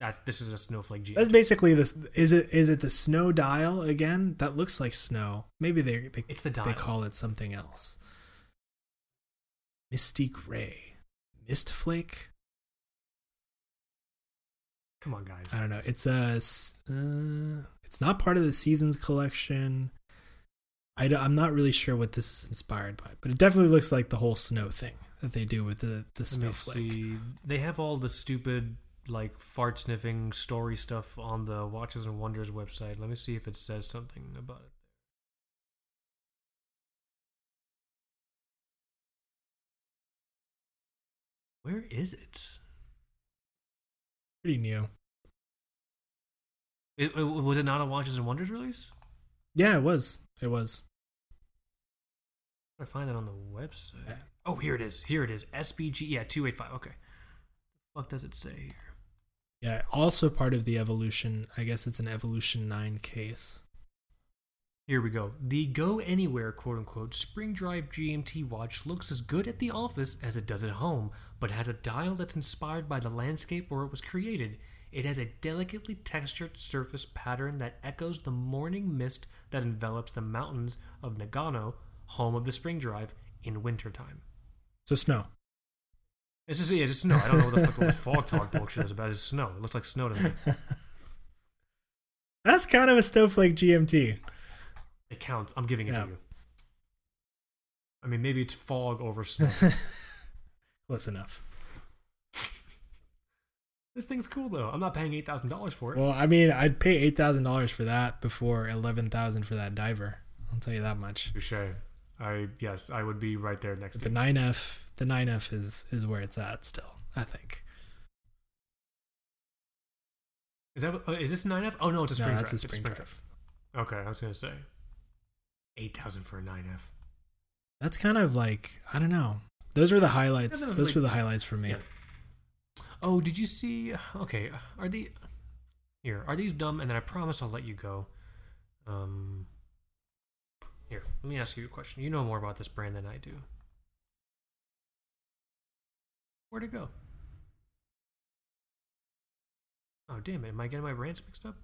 that's this is a snowflake GMT. That's basically this. Is it is it the snow dial again? That looks like snow. Maybe they they, It's the dial. they call it something else. Misty gray, mist flake. Come on, guys. I don't know. It's a. Uh, it's not part of the seasons collection. I am not really sure what this is inspired by, but it definitely looks like the whole snow thing that they do with the the snowflake. They have all the stupid like fart sniffing story stuff on the Watches and Wonders website. Let me see if it says something about it. Where is it? Pretty new. It, it- was it not a Watches and Wonders release? Yeah, it was. It was. I find it on the website. Yeah. Oh, here it is. Here it is. SBG. Yeah, two eight five. Okay. What does it say here? Yeah, also part of the evolution. I guess it's an evolution nine case. Here we go. The Go Anywhere quote unquote spring drive GMT watch looks as good at the office as it does at home, but has a dial that's inspired by the landscape where it was created. It has a delicately textured surface pattern that echoes the morning mist that envelops the mountains of Nagano, home of the spring drive, in wintertime. So snow. It's just, yeah, it's just snow. I don't know what the fuck this fog talk bullshit is about. It's snow. It looks like snow to me. That's kind of a snowflake GMT. It counts. I'm giving it Yeah. to you. I mean, maybe it's fog over snow. Close enough. This thing's cool though. I'm not paying eight thousand dollars for it. Well, I mean, I'd pay eight thousand dollars for that before eleven thousand for that diver. I'll tell you that much. Touche. I yes, I would be right there next to the nine F, the nine F is is where it's at still. I think. Is that oh, is this nine F? Oh no, it's a spring No, spring that's drive. a It's spring drive. Okay, I was gonna say eight thousand for a nine F. That's kind of like I don't know. Those were the highlights. Those like- were the highlights for me. Yeah. Oh, did you see? Okay, are the here? Are these dumb? And then I promise I'll let you go. Um, here, let me ask you a question. You know more about this brand than I do. Where'd it go? Oh damn it! Am I getting my brands mixed up?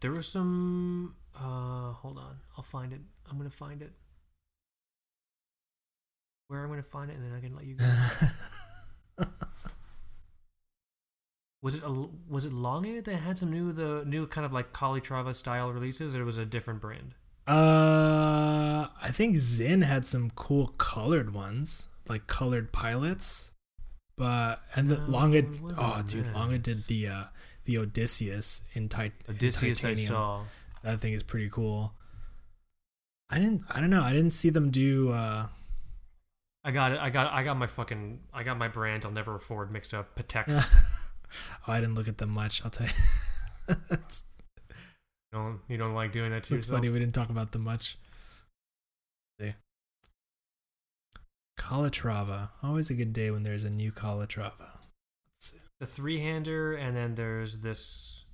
There was some. Uh, hold on. I'll find it. I'm gonna find it. Where I'm gonna find it, and then I can let you go. Was it a, was it Longaid that had some new the new kind of like Calatrava style releases, or was it a different brand? Uh, I think Sinn had some cool colored ones, like colored pilots. But and the Uh, Lange, oh dude? Lange did the uh the Odysseus in, tit- in Odysseus, I titanium. saw. That thing is pretty cool. I didn't. I don't know. I didn't see them do. uh I got it. I got I got my fucking I got my brand I'll never afford mixed up. Patek. oh, I didn't look at them much. I'll tell you. You don't you don't like doing that to it's funny we didn't talk about them much. See. Calatrava. Always a good day when there's a new Calatrava. The three hander, and then there's this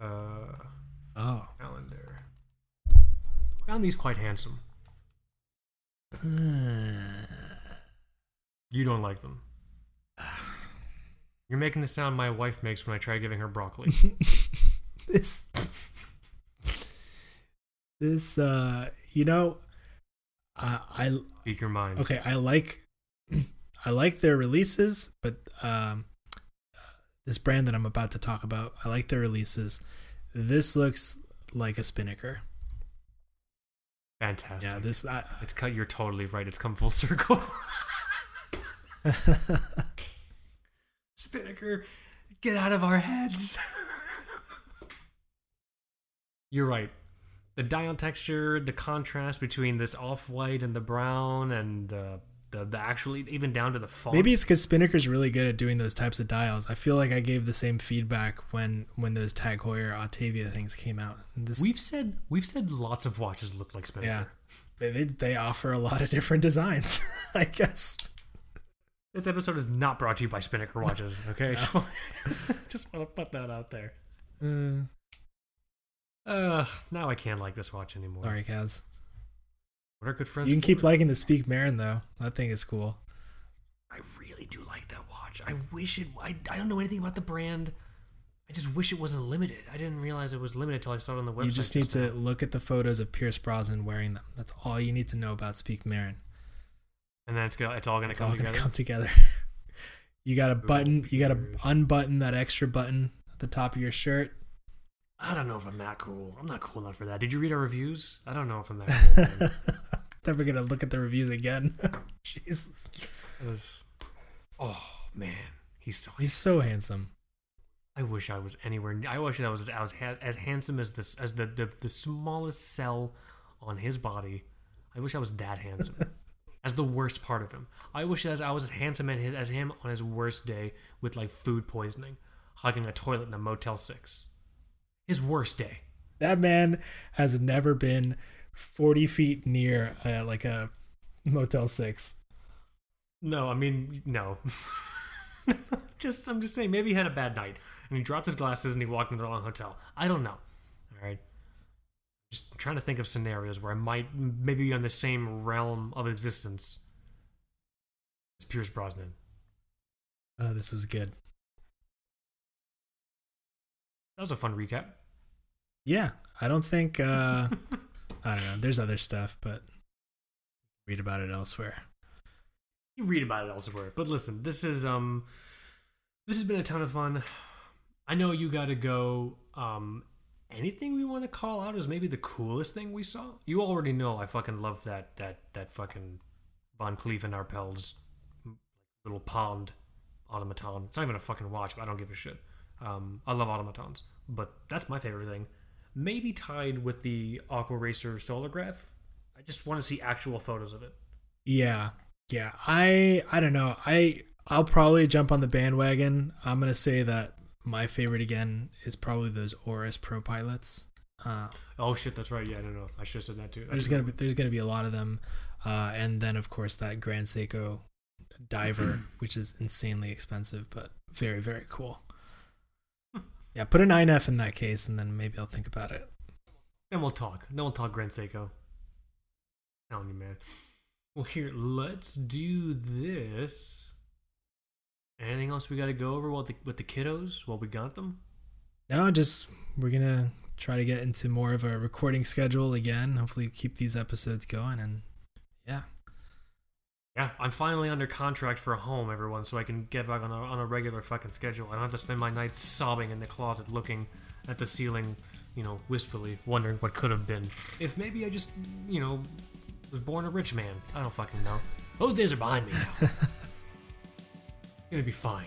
uh Oh. calendar. Found these quite handsome. You don't like them. You're making the sound my wife makes when I try giving her broccoli. this this uh you know uh, I Speak your mind. okay I like I like their releases but um this brand that I'm about to talk about I like their releases this looks like a spinnaker Fantastic. yeah this I, It's cut. You're totally right. It's come full circle. Spinnaker, get out of our heads. You're right. The dial texture, the contrast between this off-white and the brown, and the the, the actually even down to the font. maybe it's because spinnaker's really good at doing those types of dials I feel like I gave the same feedback when when those Tag Heuer Autavia things came out this we've said we've said lots of watches look like Spinnaker. Yeah. they, they, offer a lot of different designs I guess This episode is not brought to you by Spinnaker watches. Okay, just, want, just want to put that out there. uh, Uh, now I can't like this watch anymore. sorry Kaz What are good friends? You can keep liking the Speake-Marin though. That thing is cool. I really do like that watch. I wish it. I, I don't know anything about the brand. I just wish it wasn't limited. I didn't realize it was limited till I saw it on the website. you just need to now. look at the photos of Pierce Brosnan wearing them. That's all you need to know about Speake-Marin. and then it's go, It's all gonna It's come all gonna come together. you got a button. You got to unbutton that extra button at the top of your shirt. I don't know if I'm that cool. I'm not cool enough for that. Did you read our reviews? I don't know if I'm that cool. Never gonna look at the reviews again. Jeez, it was. Oh man, he's so. he's so handsome. I wish I was anywhere. I wish I was as, as, ha- as handsome as this as the, the the smallest cell on his body. I wish I was that handsome. as the worst part of him. I wish as I was as handsome as, his, as him on his worst day with like food poisoning, hugging a toilet in a Motel Six. His worst day. That man has never been forty feet near uh, like a Motel Six. No, I mean no. just I'm just saying maybe he had a bad night and he dropped his glasses and he walked into the wrong hotel. I don't know. All right. Just trying to think of scenarios where I might maybe be on the same realm of existence as Pierce Brosnan. Oh, this was good. That was a fun recap. Yeah, I don't think. uh I don't know. There's other stuff, but read about it elsewhere. You read about it elsewhere. But listen, this is um this has been a ton of fun. I know you gotta go. Um anything we want to call out is maybe the coolest thing we saw? You already know I fucking love that that that fucking Von Cleef and Arpels little pond automaton. It's not even a fucking watch, but I don't give a shit. Um, I love automatons, but that's my favorite thing. Maybe tied with the Aqua Racer Solargraph. I just want to see actual photos of it. Yeah, yeah. I I don't know. I I'll probably jump on the bandwagon. I'm gonna say that my favorite again is probably those Oris Pro pilots. Uh, Oh shit, that's right. Yeah, I don't know. I should have said that too. there's gonna be there's gonna be a lot of them, uh, and then of course that Grand Seiko diver, which is insanely expensive but very very cool. Yeah, put an 9F in that case, and then maybe I'll think about it. Then we'll talk. Then we'll talk Grand Seiko. Telling you, man. Well, here, let's do this. Anything else we got to go over with the, with the kiddos while we got them? No, just we're gonna try to get into more of a recording schedule again. Hopefully, keep these episodes going, and yeah, I'm finally under contract for a home, everyone, so I can get back on a, on a regular fucking schedule. I don't have to spend my nights sobbing in the closet looking at the ceiling, you know, wistfully, wondering what could have been. If maybe I just, you know, was born a rich man. I don't fucking know. Those days are behind me now. gonna be fine.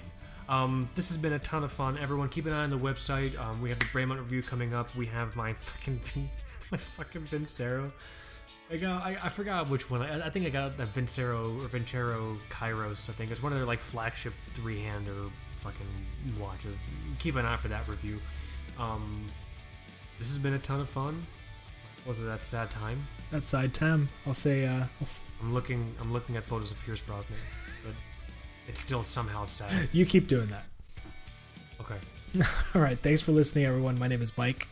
Um, this has been a ton of fun. Everyone, keep an eye on the website. Um, we have the Bremont review coming up. We have my fucking my fucking Vincero. I got I, I forgot which one. I, I think I got that Vincero or Vincero Kairos. I think it's one of their like flagship three hander fucking watches. Keep an eye for that review. Um, this has been a ton of fun. Was it that sad time? That side time. I'll say. Uh, s- I'm looking. I'm looking at photos of Pierce Brosnan, but it's still somehow sad. you keep doing that. Okay. All right. Thanks for listening, everyone. My name is Mike.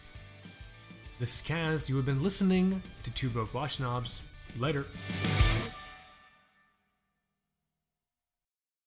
This is Kaz. You have been listening to Two Broke Watch Snobs. Later.